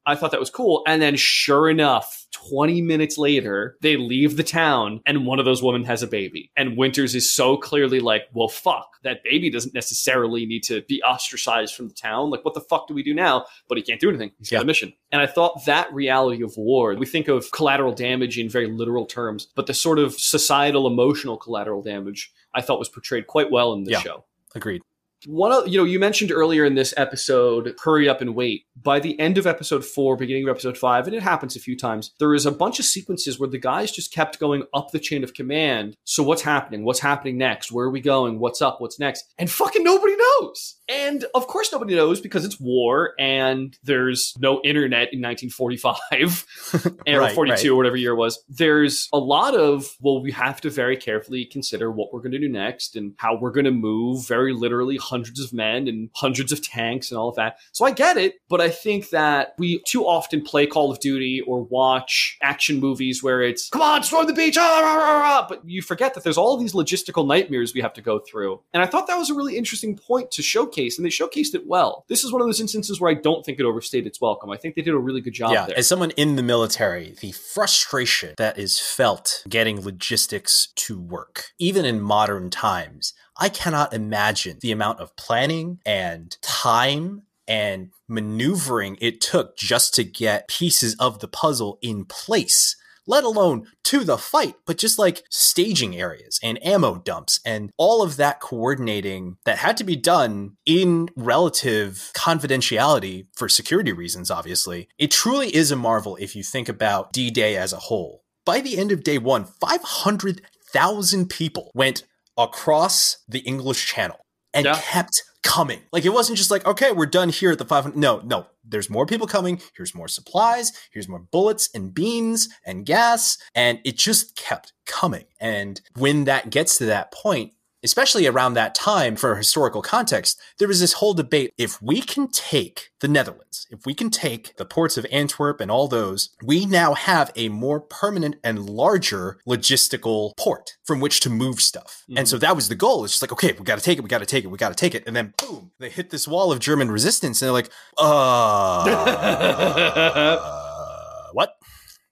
Speaker 3: I thought that was cool. And then sure enough, 20 minutes later, they leave the town and one of those women has a baby. And Winters is so clearly like, well, fuck, that baby doesn't necessarily need to be ostracized from the town. Like, what the fuck do we do now? But he can't do anything. He's got
Speaker 1: Yeah.
Speaker 3: a mission. And I thought that reality of war, we think of collateral damage in very literal terms, but the sort of societal, emotional collateral damage I thought was portrayed quite well in this
Speaker 1: Yeah.
Speaker 3: show
Speaker 1: Agreed.
Speaker 3: One of you know you mentioned earlier in this episode hurry up and wait. By the end of episode four beginning of episode five and it happens a few times there is a bunch of sequences where the guys just kept going up the chain of command. So what's happening? What's happening next? Where are we going? What's up? What's next? And fucking nobody knows. And of course nobody knows because it's war and there's no internet in 1945 or
Speaker 1: Right,
Speaker 3: 42
Speaker 1: right.
Speaker 3: or whatever year it was. There's a lot of well we have to very carefully consider what we're going to do next and how we're going to move very literally hundreds of men and hundreds of tanks and all of that. So I get it, but I think that we too often play Call of Duty or watch action movies where it's, come on, storm the beach, ah, rah, rah, rah," but you forget that there's all these logistical nightmares we have to go through. And I thought that was a really interesting point to showcase, and they showcased it well. This is one of those instances where I don't think it overstayed its welcome. I think they did a really good job
Speaker 1: yeah,
Speaker 3: there.
Speaker 1: as someone in the military, the frustration that is felt getting logistics to work, even in modern times, I cannot imagine the amount of planning and time and maneuvering it took just to get pieces of the puzzle in place. Let alone to the fight, but just like staging areas and ammo dumps and all of that coordinating that had to be done in relative confidentiality for security reasons, obviously. It truly is a marvel if you think about D Day as a whole. By the end of day one, 500,000 people went across the English Channel and
Speaker 3: Yeah.
Speaker 1: kept coming. Like it wasn't just like, okay, we're done here at the 500. No, no, there's more people coming. Here's more supplies. Here's more bullets and beans and gas. And it just kept coming. And when that gets to that point, especially around that time for historical context, there was this whole debate. If we can take the Netherlands, if we can take the ports of Antwerp and all those, we now have a more permanent and larger logistical port from which to move stuff. And so that was the goal. It's just like, okay, we got to take it, we got to take it, we got to take it. And then boom, they hit this wall of German resistance and they're like, uh?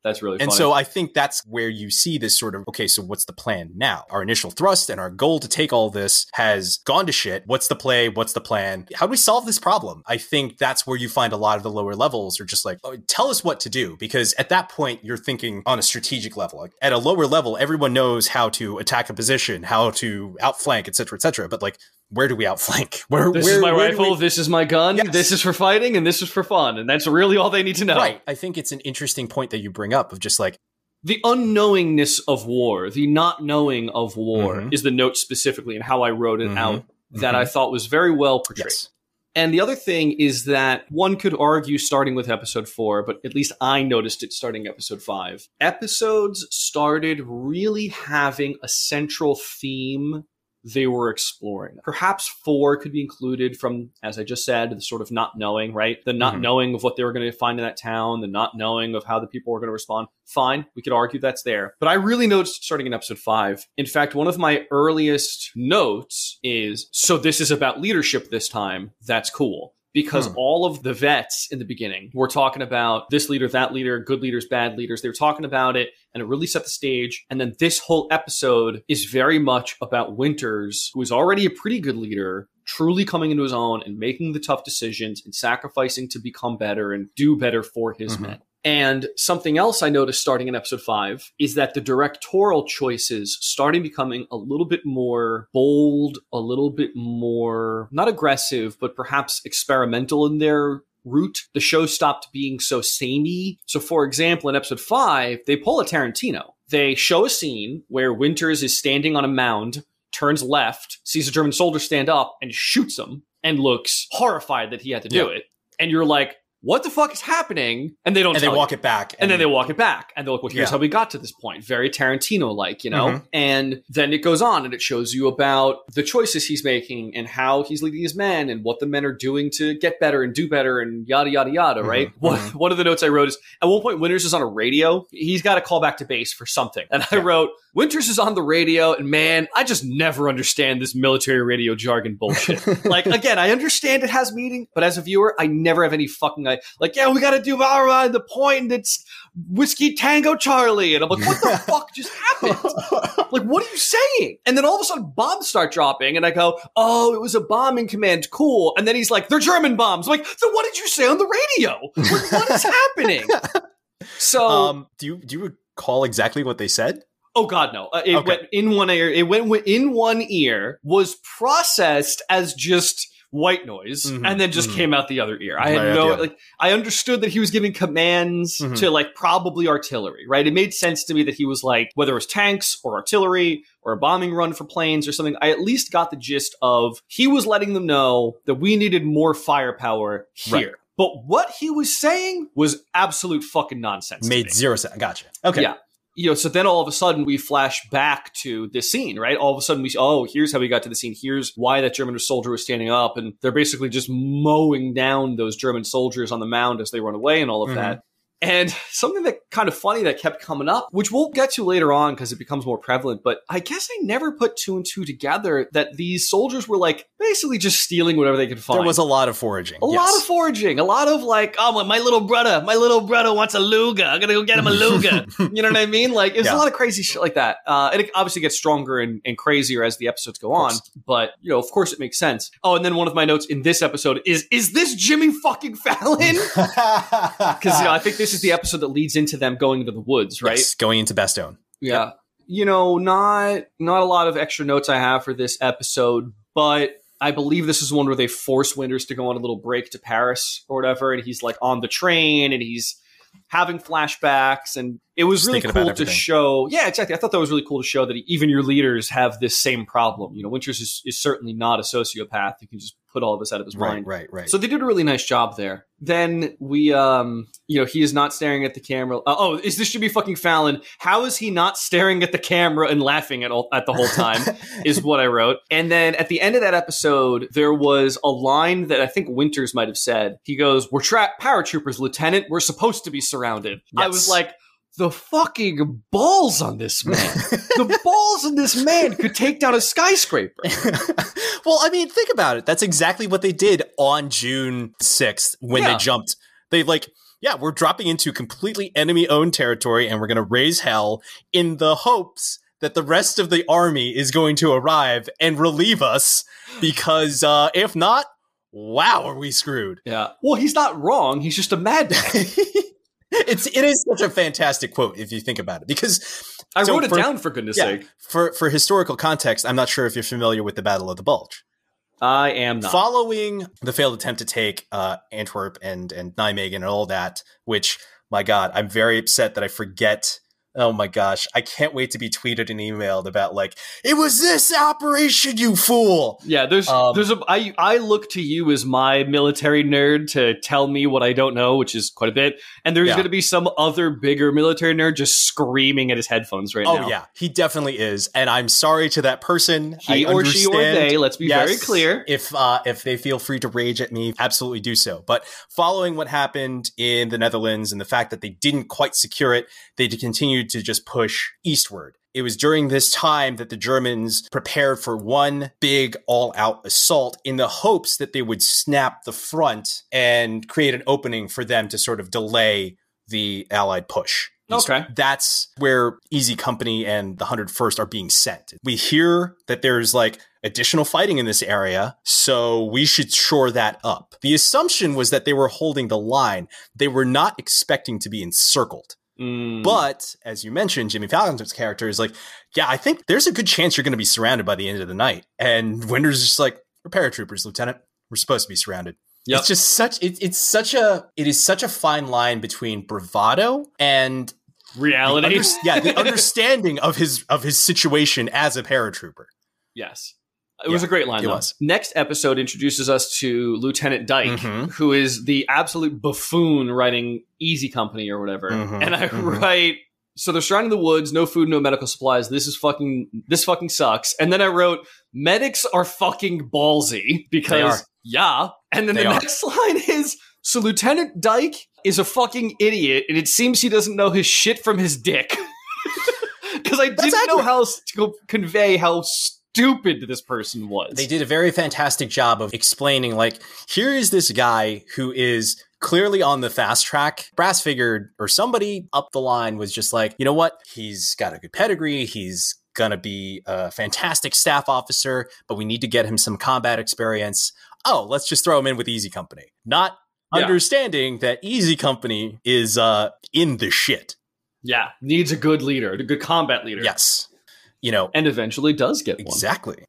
Speaker 3: That's really
Speaker 1: And so I think that's where you see this sort of okay, so what's the plan now? Our initial thrust and our goal to take all this has gone to shit. What's the play? What's the plan? How do we solve this problem? I think that's where you find a lot of the lower levels are just like, oh, tell us what to do. Because at that point, you're thinking on a strategic level. Like at a lower level, everyone knows how to attack a position, how to outflank, et cetera, et cetera. But like, where do we outflank? Where,
Speaker 3: this
Speaker 1: where,
Speaker 3: is my rifle,
Speaker 1: we-
Speaker 3: this is my gun,
Speaker 1: Yes.
Speaker 3: this is for fighting, and this is for fun. And that's really all they need to know.
Speaker 1: Right. I think it's an interesting point that you bring up of just like,
Speaker 3: the unknowingness of war, the not knowing of war,
Speaker 1: Mhm.
Speaker 3: is the note specifically and how I wrote it
Speaker 1: Mhm.
Speaker 3: out that
Speaker 1: Mhm.
Speaker 3: I thought was very well portrayed.
Speaker 1: yes.
Speaker 3: And the other thing is that one could argue starting with episode four, but at least I noticed it starting episode five. Episodes started really having a central theme they were exploring. Perhaps four could be included from, as I just said, the sort of not knowing, right? The not
Speaker 1: Mhm.
Speaker 3: knowing of what they were going to find in that town, the not knowing of how the people were going to respond. Fine, we could argue that's there. But I really noticed starting in episode five. In fact, one of my earliest notes is so this is about leadership this time. That's cool. Because
Speaker 1: Hmm.
Speaker 3: all of the vets in the beginning were talking about this leader, that leader, good leaders, bad leaders. They were talking about it and it really set the stage. And then this whole episode is very much about Winters, who is already a pretty good leader, truly coming into his own and making the tough decisions and sacrificing to become better and do better for his
Speaker 1: Mhm.
Speaker 3: men. And something else I noticed starting in episode five is that the directorial choices starting becoming a little bit more bold, a little bit more not aggressive, but perhaps experimental in their route. The show stopped being so samey. So, for example, in episode five, they pull a Tarantino. They show a scene where Winters is standing on a mound, turns left, sees a German soldier stand up, and shoots him, and looks horrified that he had to do
Speaker 1: Yeah.
Speaker 3: it. And you're like, what the fuck is happening? And they don't
Speaker 1: And they
Speaker 3: you.
Speaker 1: walk it back.
Speaker 3: And then they walk it back and they're like, well, here's
Speaker 1: Yeah.
Speaker 3: how we got to this point. Very Tarantino like, you know?
Speaker 1: Mhm.
Speaker 3: And then it goes on and it shows you about the choices he's making and how he's leading his men and what the men are doing to get better and do better and yada, yada, yada,
Speaker 1: Mhm.
Speaker 3: right? One,
Speaker 1: Mhm.
Speaker 3: one of the notes I wrote is at one point, Winters is on a radio. He's got a call back to base for something. And I
Speaker 1: Yeah.
Speaker 3: wrote, Winters is on the radio and man, I just never understand this military radio jargon bullshit. like, again, I understand it has meaning, but as a viewer, I never have any fucking, Like, yeah, we got to do blah, the point and it's Whiskey Tango Charlie. And I'm like, what the fuck just happened? Like, what are you saying? And then all of a sudden, bombs start dropping, and I go, "Oh, it was a bombing command. Cool." And then he's like, "They're German bombs." I'm like, so what did you say on the radio? Like, what is happening? So,
Speaker 1: um, do you do you recall exactly what they said?
Speaker 3: oh god, no! Uh, it
Speaker 1: Okay.
Speaker 3: went in one ear. It went in one ear. Was processed as just white noise,
Speaker 1: Mhm,
Speaker 3: and then just
Speaker 1: mhm.
Speaker 3: came out the other ear. I had
Speaker 1: Right
Speaker 3: no
Speaker 1: other.
Speaker 3: like. I understood that he was giving commands
Speaker 1: Mhm.
Speaker 3: to like probably artillery, right? It made sense to me that he was like whether it was tanks or artillery or a bombing run for planes or something. I at least got the gist of he was letting them know that we needed more firepower here.
Speaker 1: Right.
Speaker 3: But what he was saying was absolute fucking nonsense.
Speaker 1: Made zero sense. Gotcha. Okay.
Speaker 3: Yeah. You know, so then all of a sudden we flash back to this scene, right? All of a sudden we, oh, here's how we got to the scene. Here's why that German soldier was standing up. And they're basically just mowing down those German soldiers on the mound as they run away and all of
Speaker 1: Mhm.
Speaker 3: that. And something that kind of funny that kept coming up, which we'll get to later on because it becomes more prevalent, but I guess I never put two and two together that these soldiers were like basically just stealing whatever they could find.
Speaker 1: There was a lot of foraging.
Speaker 3: A
Speaker 1: yes.
Speaker 3: lot of foraging, a lot of like, oh, my, little brother, my little brother wants a Luger. I'm gonna go get him a Luger. you know what I mean? Like, it's
Speaker 1: Yeah.
Speaker 3: a lot of crazy shit like that. Uh, and it obviously gets stronger and, and crazier as the episodes go on. But you know, of course, it makes sense. Oh, and then one of my notes in this episode is, is this Jimmy fucking Fallon? Because you know, I think this is the episode that leads into them going into the woods, right?
Speaker 1: Yes, going into Bastogne.
Speaker 3: Yeah. You know, not not a lot of extra notes I have for this episode, but I believe this is one where they force Winters to go on a little break to Paris or whatever, and he's like on the train and he's having flashbacks and it was
Speaker 1: Just
Speaker 3: really cool to show yeah exactly i thought that was really cool to show that even your leaders have this same problem you know winters is, is certainly not a sociopath who can just put all of this out of his
Speaker 1: Right,
Speaker 3: mind
Speaker 1: right, right.
Speaker 3: so they did a really nice job there. Then we, um, you know, he is not staring at the camera. Uh, oh, is this should be fucking Fallon? How is he not staring at the camera and laughing at all at the whole time? is what I wrote. And then at the end of that episode, there was a line that I think Winters might have said. He goes, "We're trapped, paratroopers, Lieutenant. We're supposed to be surrounded." I was like. The fucking balls on this man. the balls on this man could take down a skyscraper.
Speaker 1: well, I mean, think about it. That's exactly what they did on June 6th when
Speaker 3: Yeah.
Speaker 1: they jumped. They like, yeah, we're dropping into completely enemy owned territory and we're going to raise hell in the hopes that the rest of the army is going to arrive and relieve us because uh, if not, wow, are we screwed?
Speaker 3: Yeah. Well, he's not wrong. He's just a madman.
Speaker 1: it's it is such a fantastic quote if you think about it because
Speaker 3: I
Speaker 1: So
Speaker 3: wrote it
Speaker 1: for-
Speaker 3: down for goodness
Speaker 1: yeah,
Speaker 3: sake.
Speaker 1: for for historical context, I'm not sure if you're familiar with the Battle of the Bulge.
Speaker 3: I am not.
Speaker 1: Following the failed attempt to take uh, Antwerp and and Nijmegen and all that, which my God, I'm very upset that I forget. Oh my gosh, I can't wait to be tweeted and emailed about like it was this operation, you fool.
Speaker 3: yeah, there's
Speaker 1: Um,
Speaker 3: there's a I I look to you as my military nerd to tell me what I don't know, which is quite a bit. And there's
Speaker 1: Yeah.
Speaker 3: going to be some other bigger military nerd just screaming at his headphones right
Speaker 1: Oh
Speaker 3: now.
Speaker 1: yeah, he definitely is, and I'm sorry to that person.
Speaker 3: He
Speaker 1: I
Speaker 3: or she or they, let's be very clear.
Speaker 1: If uh, if they feel free to rage at me, absolutely do so. But following what happened in the Netherlands and the fact that they didn't quite secure it, they continued to just push eastward. It was during this time that the Germans prepared for one big all-out assault in the hopes that they would snap the front and create an opening for them to sort of delay the Allied push.
Speaker 3: Okay.
Speaker 1: That's where Easy Company and the 101st are being sent. We hear that there's like additional fighting in this area, so we should shore that up. The assumption was that they were holding the line. They were not expecting to be encircled.
Speaker 3: Mm,
Speaker 1: But as you mentioned, Jimmy Fallon's character is like, yeah, I think there's a good chance you're going to be surrounded by the end of the night. And Winter's just like, we're paratroopers, Lieutenant. We're supposed to be surrounded.
Speaker 3: Yep.
Speaker 1: It's just such it, it's such a it is such a fine line between bravado and the
Speaker 3: reality.
Speaker 1: under- yeah, the understanding of his of his situation as a paratrooper.
Speaker 3: yes. It was a great line.
Speaker 1: it
Speaker 3: though.
Speaker 1: was.
Speaker 3: Next episode introduces us to Lieutenant Dyke,
Speaker 1: Mhm.
Speaker 3: who is the absolute buffoon writing Easy Company or whatever.
Speaker 1: Mhm,
Speaker 3: And I
Speaker 1: mhm.
Speaker 3: write, so they're surrounding the woods, no food, no medical supplies. This is fucking, this fucking sucks. And then I wrote, medics are fucking ballsy because,
Speaker 1: are.
Speaker 3: yeah. And then
Speaker 1: They
Speaker 3: the
Speaker 1: are.
Speaker 3: next line is, so Lieutenant Dyke is a fucking idiot, and it seems he doesn't know his shit from his dick. Because I didn't know how else to convey how stupid this person was.
Speaker 1: They did a very fantastic job of explaining like here is this guy who is clearly on the fast track. Brass figured or somebody up the line was just like, "You know what? He's got a good pedigree. He's going to be a fantastic staff officer, but we need to get him some combat experience. Oh, let's just throw him in with Easy Company." Not
Speaker 3: Yeah.
Speaker 1: understanding that Easy Company is uh in the shit.
Speaker 3: Yeah, needs a good leader, a good combat leader.
Speaker 1: Yes. You know,
Speaker 3: And eventually does get one.
Speaker 1: exactly.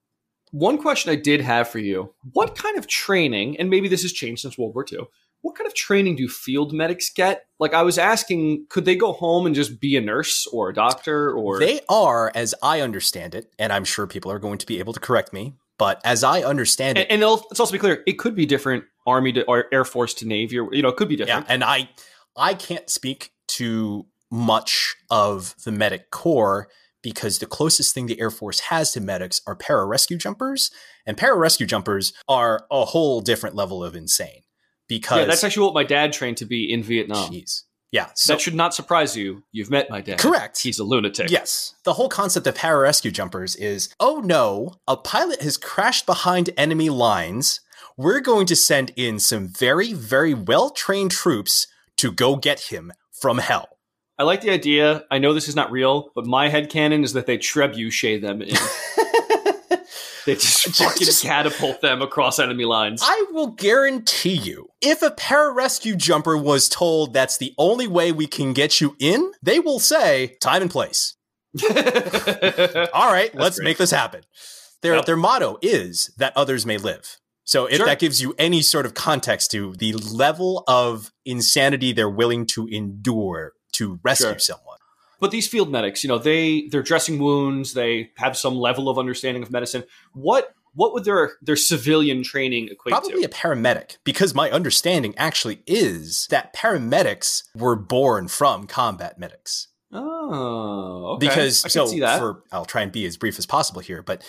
Speaker 3: One question I did have for you what kind of training, and maybe this has changed since World War II, what kind of training do field medics get? Like, I was asking, could they go home and just be a nurse or a doctor or.
Speaker 1: They are, as I understand it, and I'm sure people are going to be able to correct me, but as I understand
Speaker 3: and,
Speaker 1: it,
Speaker 3: and it'll- let's also be clear, it could be different Army to or Air Force to Navy, or, you know, it could be different.
Speaker 1: yeah, and I I can't speak to much of the medic corps because the closest thing the Air Force has to medics are pararescue jumpers, and pararescue jumpers are a whole different level of insane. Because
Speaker 3: Yeah, that's actually what my dad trained to be in Vietnam.
Speaker 1: jeez, yeah, so
Speaker 3: that should not surprise you. You've met my dad.
Speaker 1: correct.
Speaker 3: He's a lunatic.
Speaker 1: Yes. The whole concept of pararescue jumpers is oh no, a pilot has crashed behind enemy lines. We're going to send in some very, very well trained troops to go get him from hell.
Speaker 3: I like the idea. I know this is not real, but my head headcanon is that they trebuchet them in. they just fucking
Speaker 1: just-
Speaker 3: catapult them across enemy lines.
Speaker 1: I will guarantee you, if a pararescue jumper was told that's the only way we can get you in, they will say time and place. All right, let's
Speaker 3: great.
Speaker 1: make this happen. Their
Speaker 3: Yep.
Speaker 1: their motto is that others may live. So if
Speaker 3: Sure.
Speaker 1: that gives you any sort of context to the level of insanity they're willing to endure to rescue
Speaker 3: Sure.
Speaker 1: someone.
Speaker 3: but these field medics, you know, they they're dressing wounds. They have some level of understanding of medicine. What what would their their civilian training equate
Speaker 1: Probably
Speaker 3: to?
Speaker 1: a paramedic, because my understanding actually is that paramedics were born from combat medics.
Speaker 3: Oh, okay.
Speaker 1: because
Speaker 3: I can
Speaker 1: so
Speaker 3: see that.
Speaker 1: for I'll try and be as brief as possible here, but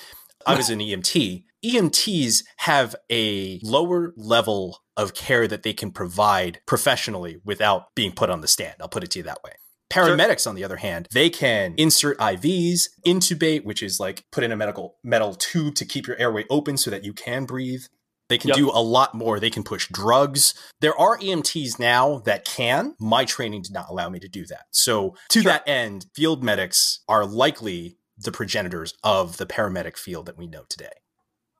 Speaker 1: I was an EMT. EMTs have a lower level of care that they can provide professionally without being put on the stand. I'll put it to you that way. Paramedics, on the other hand, they can insert IVs, intubate, which is like put in a medical metal tube to keep your airway open so that you can breathe. They can
Speaker 3: Yep.
Speaker 1: do a lot more. They can push drugs. There are EMTs now that can. My training did not allow me to do that. So, to
Speaker 3: Sure.
Speaker 1: that end, field medics are likely the progenitors of the paramedic field that we know today.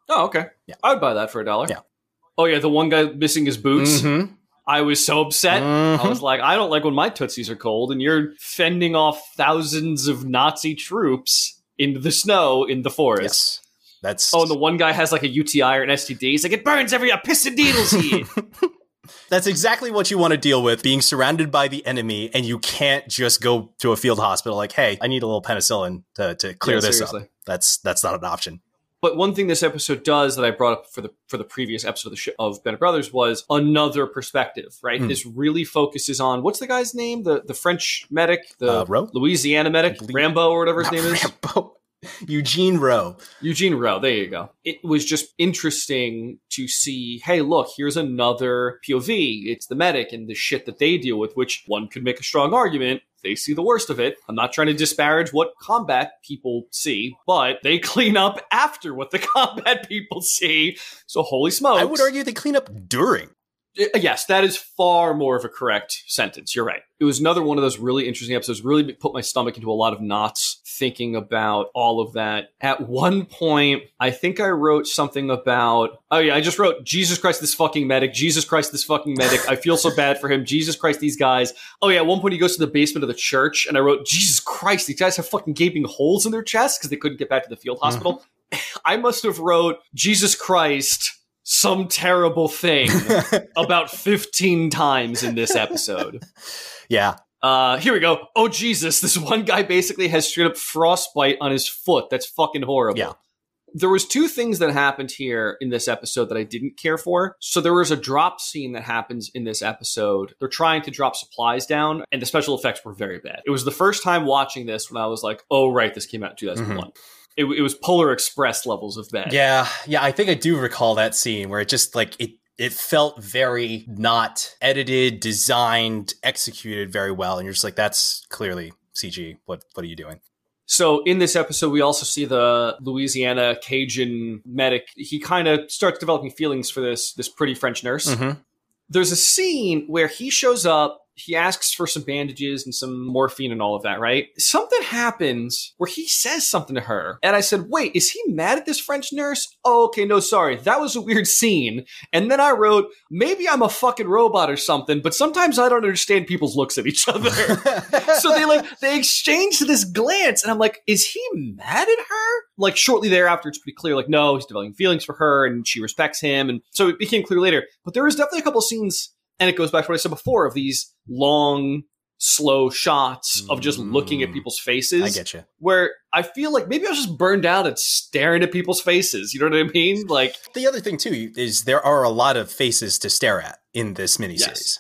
Speaker 3: Oh, okay.
Speaker 1: Yeah.
Speaker 3: I would buy that for a dollar.
Speaker 1: Yeah.
Speaker 3: Oh yeah, the one guy missing his boots.
Speaker 1: Mhm.
Speaker 3: I was so upset.
Speaker 1: Mhm.
Speaker 3: I was like, I don't like when my tootsies are cold, and you're fending off thousands of Nazi troops into the snow in the forest.
Speaker 1: Yes. That's
Speaker 3: Oh, and the one guy has like a UTI or an STD. He's like, it burns every I piss and needles here.
Speaker 1: That's exactly what you want to deal with being surrounded by the enemy and you can't just go to a field hospital like, "Hey, I need a little penicillin to to clear
Speaker 3: Yeah,
Speaker 1: this
Speaker 3: seriously.
Speaker 1: up." That's that's not an option.
Speaker 3: But one thing this episode does that I brought up for the for the previous episode of the show of Band of Brothers was another perspective. Right,
Speaker 1: Hmm.
Speaker 3: this really focuses on what's the guy's name? The the French medic, the
Speaker 1: Uh, Roe?
Speaker 3: Louisiana medic, Rambo or whatever his
Speaker 1: Not
Speaker 3: name is.
Speaker 1: Rambo. Eugene Roe.
Speaker 3: Eugene Roe, there you go. It was just interesting to see, hey, look, here's another POV. It's the medic and the shit that they deal with, which one could make a strong argument. They see the worst of it. I'm not trying to disparage what combat people see, but they clean up after what the combat people see. So holy smokes.
Speaker 1: I would argue they clean up during.
Speaker 3: Uh, Yes, that is far more of a correct sentence. You're right. It was another one of those really interesting episodes, really put my stomach into a lot of knots thinking about all of that. At one point, I think I wrote something about, oh yeah, I just wrote, Jesus Christ, this fucking medic. Jesus Christ, this fucking medic. I feel so bad for him. Jesus Christ, these guys. Oh yeah, at one point he goes to the basement of the church and I wrote, Jesus Christ, these guys have fucking gaping holes in their chests because they couldn't get back to the field hospital. I must have wrote, Jesus Christ, some terrible thing about 15 times in this episode.
Speaker 1: Yeah.
Speaker 3: Uh, here we go. Oh, Jesus. This one guy basically has straight up frostbite on his foot. That's fucking horrible.
Speaker 1: Yeah.
Speaker 3: There was two things that happened here in this episode that I didn't care for. So there was a drop scene that happens in this episode. They're trying to drop supplies down, and the special effects were very bad. It was the first time watching this when I was like, "Oh, right, this came out in 2001." It, it was Polar Express levels of that.
Speaker 1: Yeah. Yeah. I think I do recall that scene where it just like it it felt very not edited, designed, executed very well. And you're just like, that's clearly CG. What what are you doing?
Speaker 3: So in this episode, we also see the Louisiana Cajun medic. He kind of starts developing feelings for this this pretty French nurse.
Speaker 1: Mm-hmm.
Speaker 3: There's a scene where he shows up. He asks for some bandages and some morphine and all of that, right? Something happens where he says something to her. And I said, wait, is he mad at this French nurse? Oh, okay, no, sorry. That was a weird scene. And then I wrote, maybe I'm a fucking robot or something, but sometimes I don't understand people's looks at each other so they like they exchange this glance and i'm like is he mad at her like shortly thereafter it's pretty clear like no he's developing feelings for her and she respects him and so it became clear later but there was definitely a couple scenes and it goes back to what i said before of these long slow shots of just looking at
Speaker 1: Mm.
Speaker 3: people's faces
Speaker 1: I get you.
Speaker 3: where i feel like maybe i was just burned out at staring at people's faces you know what i mean like
Speaker 1: The other thing too is there are a lot of faces to stare at in this miniseries.
Speaker 3: Yes.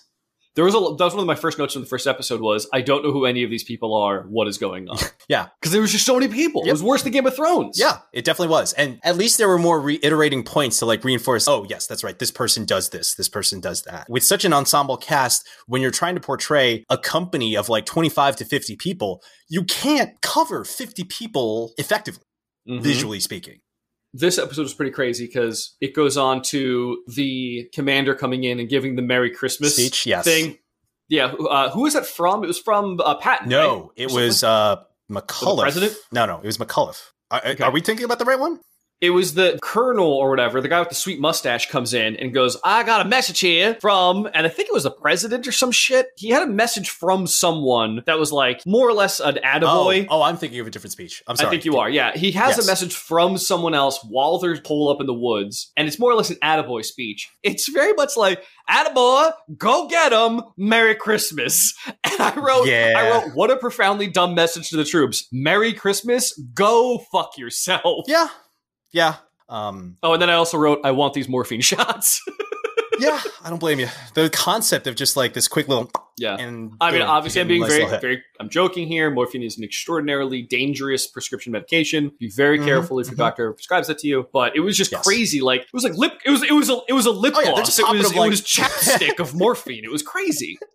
Speaker 3: There was a that was one of my first notes from the first episode was I don't know who any of these people are. What is going on?
Speaker 1: Yeah.
Speaker 3: because there was just so many people. It was worse than Game of Thrones.
Speaker 1: Yeah, it definitely was. And at least there were more reiterating points to like reinforce, oh, yes, that's right. This person does this. This person does that. With such an ensemble cast, when you're trying to portray a company of like 25 to 50 people, you can't cover 50 people effectively,
Speaker 3: Mhm.
Speaker 1: visually speaking.
Speaker 3: This episode was pretty crazy because it goes on to the commander coming in and giving the Merry Christmas
Speaker 1: Speech, yes.
Speaker 3: thing. Yeah, who- uh, who was that from? It was from uh, Patton. right?
Speaker 1: No, it was uh McCullough.
Speaker 3: president?
Speaker 1: No, no, it was McCullough. Are,
Speaker 3: Okay.
Speaker 1: are we thinking about the right one?
Speaker 3: It was the colonel or whatever, the guy with the sweet mustache comes in and goes, I got a message here from, and I think it was the president or some shit. He had a message from someone that was like more or less an attaboy.
Speaker 1: Oh, oh, I'm thinking of a different speech. I'm sorry.
Speaker 3: I think you are. Yeah. He has
Speaker 1: Yes.
Speaker 3: a message from someone else while they're pulled up in the woods, and it's more or less an attaboy speech. It's very much like, attaboy, go get him, Merry Christmas. And I wrote,
Speaker 1: Yeah.
Speaker 3: I wrote, what a profoundly dumb message to the troops. Merry Christmas, go fuck yourself.
Speaker 1: Yeah, yeah. Um,
Speaker 3: Oh, and then I also wrote, I want these morphine shots.
Speaker 1: yeah, I don't blame you. The concept of just like this quick little
Speaker 3: yeah.
Speaker 1: and
Speaker 3: I mean, obviously, I'm
Speaker 1: you get a
Speaker 3: being
Speaker 1: nice
Speaker 3: very, very, I'm joking here. Morphine is an extraordinarily dangerous prescription medication. Be very
Speaker 1: Mhm,
Speaker 3: careful if your
Speaker 1: mhm.
Speaker 3: doctor prescribes that to you. But it was just
Speaker 1: Yes.
Speaker 3: crazy. Like it was like lip. It was it was a it was a lip
Speaker 1: Oh, yeah,
Speaker 3: gloss. it was
Speaker 1: up,
Speaker 3: it
Speaker 1: like-
Speaker 3: was chapstick of morphine. It was crazy.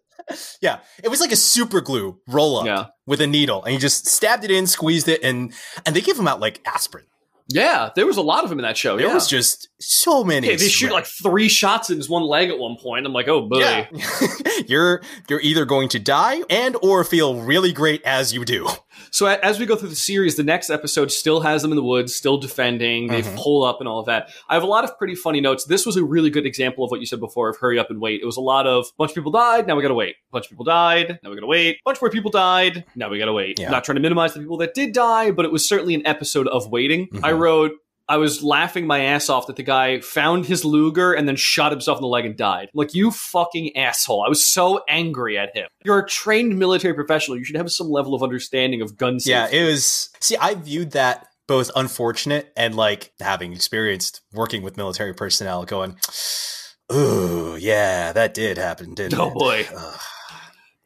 Speaker 1: Yeah, it was like a super glue roll up
Speaker 3: Yeah.
Speaker 1: with a needle, and you just stabbed it in, squeezed it, and and they give them out like aspirin.
Speaker 3: Yeah, there was a lot of them in that show.
Speaker 1: There
Speaker 3: yeah.
Speaker 1: was just so many.
Speaker 3: Okay, they shoot like three shots in his one leg at one point. I'm like, oh boy.
Speaker 1: yeah. you're you're either going to die and or feel really great as you do.
Speaker 3: So as we go through the series, the next episode still has them in the woods, still defending. They
Speaker 1: Mhm.
Speaker 3: pull up and all of that. I have a lot of pretty funny notes. This was a really good example of what you said before of hurry up and wait. It was a lot of bunch of people died, now we gotta wait. Bunch of people died, now we gotta wait. Bunch more people died, now we gotta wait.
Speaker 1: Yeah.
Speaker 3: Not trying to minimize the people that did die, but it was certainly an episode of waiting.
Speaker 1: Mhm.
Speaker 3: I wrote. I was laughing my ass off that the guy found his Luger and then shot himself in the leg and died. I'm like, you fucking asshole. I was so angry at him. You're a trained military professional. You should have some level of understanding of gun safety.
Speaker 1: Yeah, it was. See, I viewed that both unfortunate and like having experienced working with military personnel, going, "Ooh, yeah, that did happen, didn't
Speaker 3: Oh
Speaker 1: it?"
Speaker 3: Oh boy.
Speaker 1: Ugh.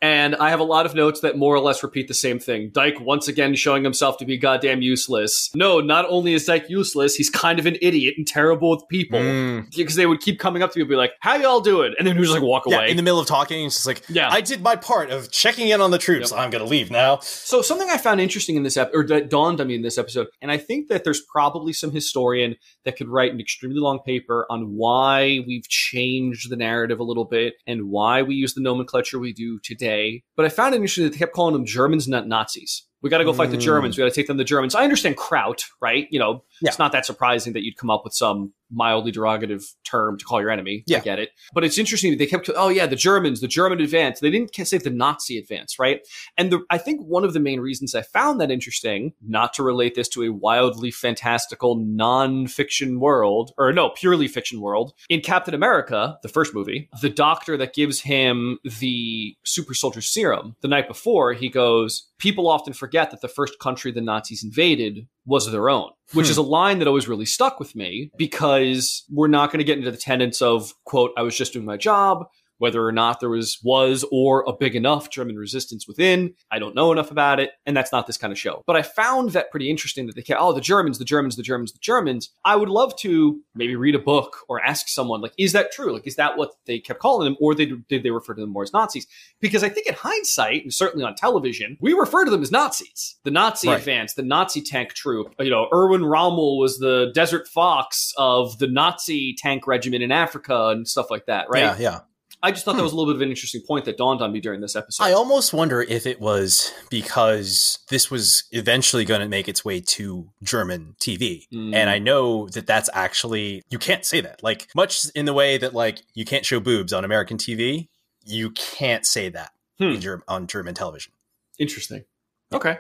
Speaker 3: And I have a lot of notes that more or less repeat the same thing. Dyke once again showing himself to be goddamn useless. No, not only is Dyke useless, he's kind of an idiot and terrible with people.
Speaker 1: Mm.
Speaker 3: Because they would keep coming up to me and be like, How y'all doing? And then he would just like walk
Speaker 1: Yeah,
Speaker 3: away.
Speaker 1: in the middle of talking, he's just like,
Speaker 3: Yeah.
Speaker 1: I did my part of checking in on the troops.
Speaker 3: Yep.
Speaker 1: I'm gonna leave now.
Speaker 3: So something I found interesting in this episode, or that dawned on me in this episode, and I think that there's probably some historian that could write an extremely long paper on why we've changed the narrative a little bit and why we use the nomenclature we do today. But I found it interesting that they kept calling them Germans, not Nazis. We got to go fight the
Speaker 1: Mm.
Speaker 3: Germans. We got to take them the Germans. I understand Kraut, right? You know, it's not that surprising that you'd come up with some mildly derogative term to call your enemy.
Speaker 1: Yeah.
Speaker 3: I get it. But it's interesting that they kept, oh yeah, the Germans, the German advance. They didn't say the Nazi advance, right? And the, I think one of the main reasons I found that interesting, not to relate this to a wildly fantastical non-fiction world, or no, purely fiction world, in Captain America, the first movie, the doctor that gives him the super soldier serum the night before, he goes, people often forget that the first country the Nazis invaded was their own, which
Speaker 1: Hmm.
Speaker 3: is a line that always really stuck with me because we're not going to get into the tenets of, quote, I was just doing my job, whether or not there was was or a big enough German resistance within. I don't know enough about it, and that's not this kind of show. But I found that pretty interesting that they kept, oh, the Germans, the Germans, the Germans, the Germans. I would love to maybe read a book or ask someone, like, is that true? Like, is that what they kept calling them, or they, did they refer to them more as Nazis? Because I think in hindsight, and certainly on television, we refer to them as Nazis. The Nazi
Speaker 1: Right.
Speaker 3: advance, the Nazi tank troop. You know, Erwin Rommel was the Desert Fox of the Nazi tank regiment in Africa and stuff like that, right?
Speaker 1: Yeah, yeah.
Speaker 3: I just thought that was a little bit of an interesting point that dawned on me during this episode.
Speaker 1: I almost wonder if it was because this was eventually going to make its way to German TV.
Speaker 3: Mm.
Speaker 1: And I know that that's actually, you can't say that. Like, much in the way that, like, you can't show boobs on American TV, you can't say that
Speaker 3: Hmm.
Speaker 1: in Ger- on German television.
Speaker 3: Interesting. Okay.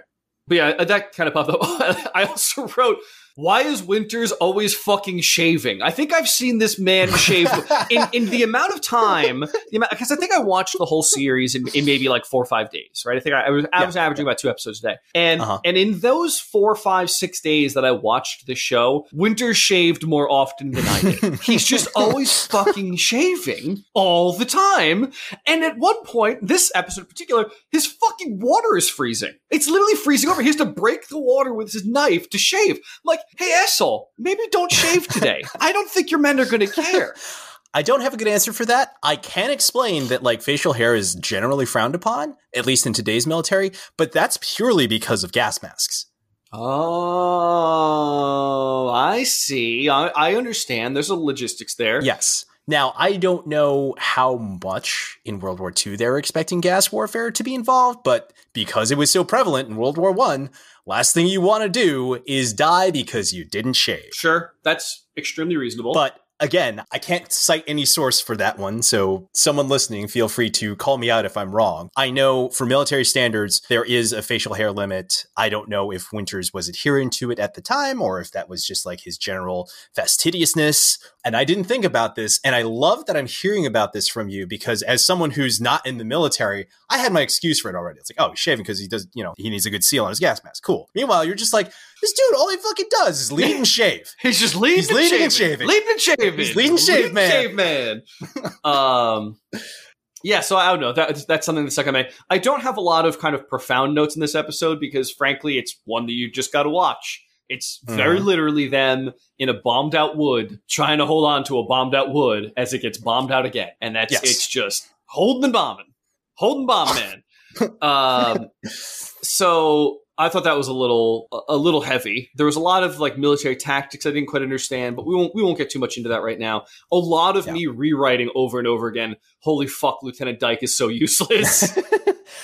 Speaker 3: But yeah, that kind of popped up. I also wrote Why is Winters always fucking shaving? I think I've seen this man shave in, in the amount of time, because I think I watched the whole series in, in maybe like four or five days, right? I think I, I was, I
Speaker 1: Yeah,
Speaker 3: was averaging about two episodes a day. And,
Speaker 1: Uh-huh.
Speaker 3: and in those four, five, six days that I watched the show, Winters shaved more often than I did. He's just always fucking shaving all the time. And at one point, this episode in particular, his fucking water is freezing. It's literally freezing over. He has to break the water with his knife to shave. Like, hey, asshole, maybe don't shave today. I don't think your men are going to care.
Speaker 1: I don't have a good answer for that. I can explain that like facial hair is generally frowned upon, at least in today's military, but that's purely because of gas masks.
Speaker 3: Oh, I see. I, I understand. There's a logistics there.
Speaker 1: Yes. Now, I don't know how much in World War II they were expecting gas warfare to be involved, but because it was so prevalent in World War One, last thing you want to do is die because you didn't shave.
Speaker 3: Sure, that's extremely reasonable.
Speaker 1: But again, I can't cite any source for that one, so someone listening, feel free to call me out if I'm wrong. I know for military standards, there is a facial hair limit. I don't know if Winters was adhering to it at the time or if that was just like his general fastidiousness. And I didn't think about this, and I love that I'm hearing about this from you because as someone who's not in the military, I had my excuse for it already. It's like, oh, he's shaving because he does, you know, he needs a good seal on his gas mask. Cool. Meanwhile, you're just like, this dude, all he fucking does is lead and shave.
Speaker 3: He's just leading,
Speaker 1: He's
Speaker 3: and,
Speaker 1: leading
Speaker 3: shaving.
Speaker 1: and shaving.
Speaker 3: leading and shaving.
Speaker 1: He's leading and shave man.
Speaker 3: shave man. um, yeah. So I don't know. That, that's something that's like I mean, I don't have a lot of kind of profound notes in this episode because, frankly, it's one that you just got to watch. It's very
Speaker 1: Mhm.
Speaker 3: literally them in a bombed out wood trying to hold on to a bombed out wood as it gets bombed out again, and that's
Speaker 1: Yes.
Speaker 3: it's just holding and bombing, holding bomb man. um, so I thought that was a little a little heavy. There was a lot of like military tactics I didn't quite understand, but we won't we won't get too much into that right now. A lot of
Speaker 1: Yeah.
Speaker 3: me rewriting over and over again. Holy fuck, Lieutenant Dyke is so useless.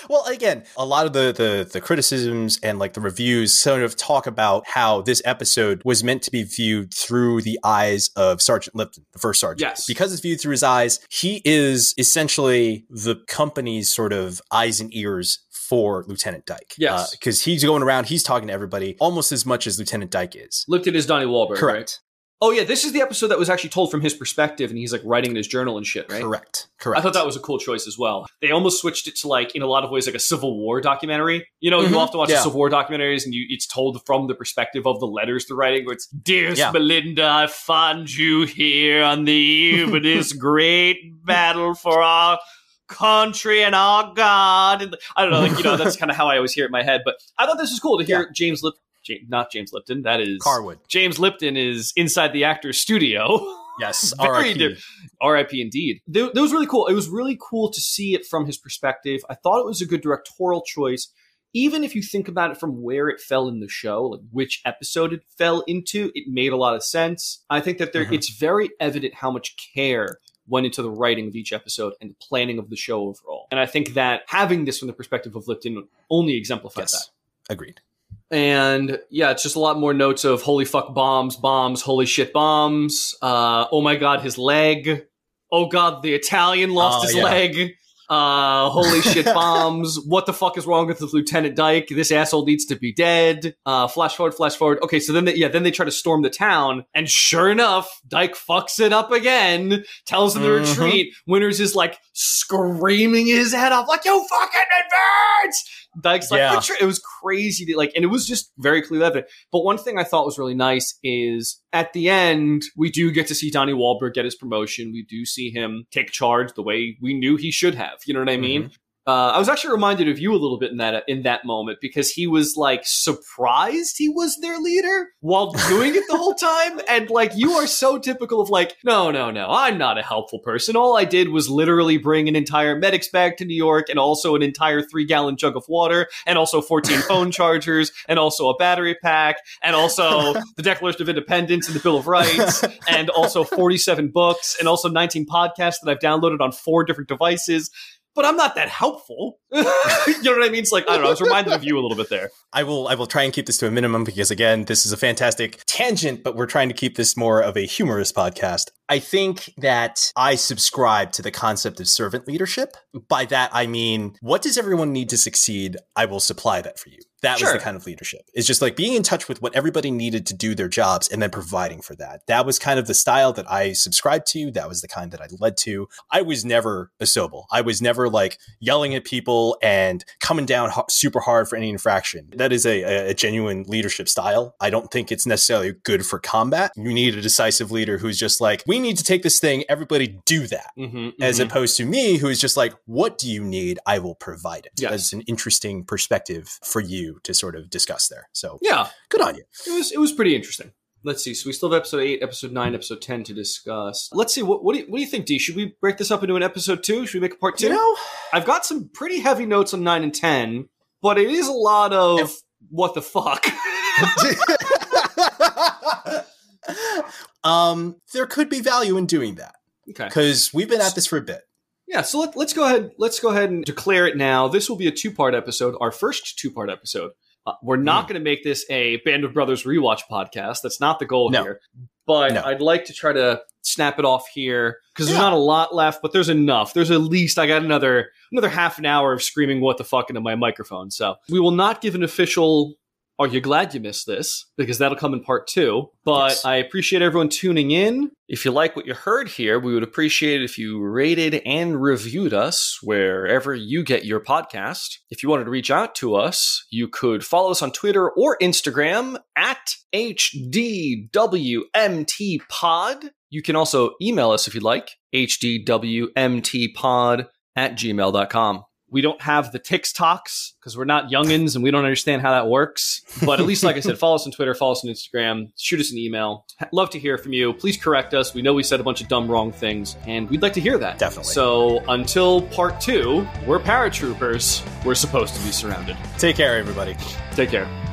Speaker 1: well, again, a lot of the, the the criticisms and like the reviews sort of talk about how this episode was meant to be viewed through the eyes of Sergeant Lipton, the first sergeant.
Speaker 3: Yes.
Speaker 1: Because it's viewed through his eyes, he is essentially the company's sort of eyes and ears for Lieutenant Dyke.
Speaker 3: Yes.
Speaker 1: Uh, because he's going around, he's talking to everybody almost as much as Lieutenant Dyke is.
Speaker 3: Lipton is Donnie Wahlberg.
Speaker 1: Correct.
Speaker 3: Oh yeah, this is the episode that was actually told from his perspective, and he's like writing in his journal and shit, right?
Speaker 1: Correct. Correct.
Speaker 3: I thought that was a cool choice as well. They almost switched it to like in a lot of ways like a Civil War documentary. You know,
Speaker 1: Mhm.
Speaker 3: you often watch the
Speaker 1: Yeah.
Speaker 3: Civil War documentaries and you it's told from the perspective of the letters they're writing. Where it's Dearest
Speaker 1: Yeah.
Speaker 3: Belinda, I find you here on the eve of this great battle for our country and our God. And I don't know, like you know, that's kind of how I always hear it in my head. But I thought this was cool to hear James Lip, James, not James Lipton. That is
Speaker 1: Carwood.
Speaker 3: James Lipton is inside the actor's studio.
Speaker 1: Yes. R.I.P.
Speaker 3: RIP indeed. Th- That was really cool. It was really cool to see it from his perspective. I thought it was a good directorial choice. Even if you think about it from where it fell in the show, like which episode it fell into, it made a lot of sense. I think that there,
Speaker 1: Mhm.
Speaker 3: it's very evident how much care went into the writing of each episode and the planning of the show overall. And I think that having this from the perspective of Lipton only exemplifies that.
Speaker 1: Agreed.
Speaker 3: And yeah, it's just a lot more notes of holy fuck bombs, bombs, holy shit bombs. Uh, oh my god, his leg. Oh god, the Italian lost
Speaker 1: Oh,
Speaker 3: his
Speaker 1: yeah.
Speaker 3: leg. Uh, holy shit bombs. What the fuck is wrong with Lieutenant Dyke? This asshole needs to be dead. Uh, flash forward, flash forward. Okay, so then they, yeah, then they try to storm the town, and sure enough, Dyke fucks it up again. Tells them to
Speaker 1: Mhm.
Speaker 3: retreat. Winters is like screaming his head off, like you fucking advance. Dyke's like,
Speaker 1: Yeah.
Speaker 3: It was crazy, to, like, and it was just very clearly evident. But one thing I thought was really nice is at the end, we do get to see Donnie Wahlberg get his promotion. We do see him take charge the way we knew he should have. You know what I mean? Mm-hmm. Uh, I was actually reminded of you a little bit in that in that moment because he was like surprised he was their leader while doing it the whole time, and like you are so typical of like, no, no, no, I'm not a helpful person. All I did was literally bring an entire medics bag to New York, and also an entire three gallon jug of water, and also 14 phone chargers, and also a battery pack, and also the Declaration of Independence and the Bill of Rights, and also 47 books, and also 19 podcasts that I've downloaded on four different devices but I'm not that helpful. you know what I mean? It's like I don't know. I was reminded of you a little bit there.
Speaker 1: I will I will try and keep this to a minimum because again, this is a fantastic tangent, but we're trying to keep this more of a humorous podcast. I think that I subscribe to the concept of servant leadership. By that, I mean, what does everyone need to succeed? I will supply that for you. That
Speaker 3: Sure.
Speaker 1: was the kind of leadership. It's just like being in touch with what everybody needed to do their jobs and then providing for that. That was kind of the style that I subscribed to. That was the kind that I led to. I was never a Sobel. I was never like yelling at people and coming down ho- super hard for any infraction. That is a, a, a genuine leadership style. I don't think it's necessarily good for combat. You need a decisive leader who's just like, we need to take this thing, everybody do that.
Speaker 3: Mm-hmm,
Speaker 1: As opposed to me, who is just like, what do you need? I will provide it.
Speaker 3: Yes.
Speaker 1: That's an interesting perspective for you to sort of discuss there. So
Speaker 3: yeah,
Speaker 1: good on you.
Speaker 3: it was it was pretty interesting. Let's see. So we still have episode eight, episode nine, episode ten to discuss. Let's see. What what do you, what do you think, D? Should we break this up into an episode two? Should we make a part two?
Speaker 1: You know,
Speaker 3: I've got some pretty heavy notes on nine and ten, but it is a lot of
Speaker 1: If-
Speaker 3: what the fuck.
Speaker 1: um, there could be value in doing that
Speaker 3: okay.
Speaker 1: because we've been at this for a bit.
Speaker 3: Yeah, so let, let's go ahead. Let's go ahead and declare it now. This will be a two-part episode, our first two-part episode. Uh, we're not going to make this a Band of Brothers rewatch podcast. That's not the goal
Speaker 1: No.
Speaker 3: here. But
Speaker 1: No.
Speaker 3: I'd like to try to snap it off here because there's
Speaker 1: Yeah.
Speaker 3: not a lot left, but there's enough. There's at least I got another another half an hour of screaming what the fuck into my microphone. So we will not give an official. Are you glad you missed this? Because that'll come in part two. But
Speaker 1: Yes.
Speaker 3: I appreciate everyone tuning in. If you like what you heard here, we would appreciate it if you rated and reviewed us wherever you get your podcast. If you wanted to reach out to us, you could follow us on Twitter or Instagram at HDWMTPod. You can also email us if you'd like, HDWMTPod at gmail.com. We don't have the TikToks because we're not youngins and we don't understand how that works. But at least, like I said, follow us on Twitter, follow us on Instagram, shoot us an email. Love to hear from you. Please correct us. We know we said a bunch of dumb, wrong things, and we'd like to hear that.
Speaker 1: Definitely.
Speaker 3: So until part two, we're paratroopers. We're supposed to be surrounded.
Speaker 1: Take care, everybody.
Speaker 3: Take care.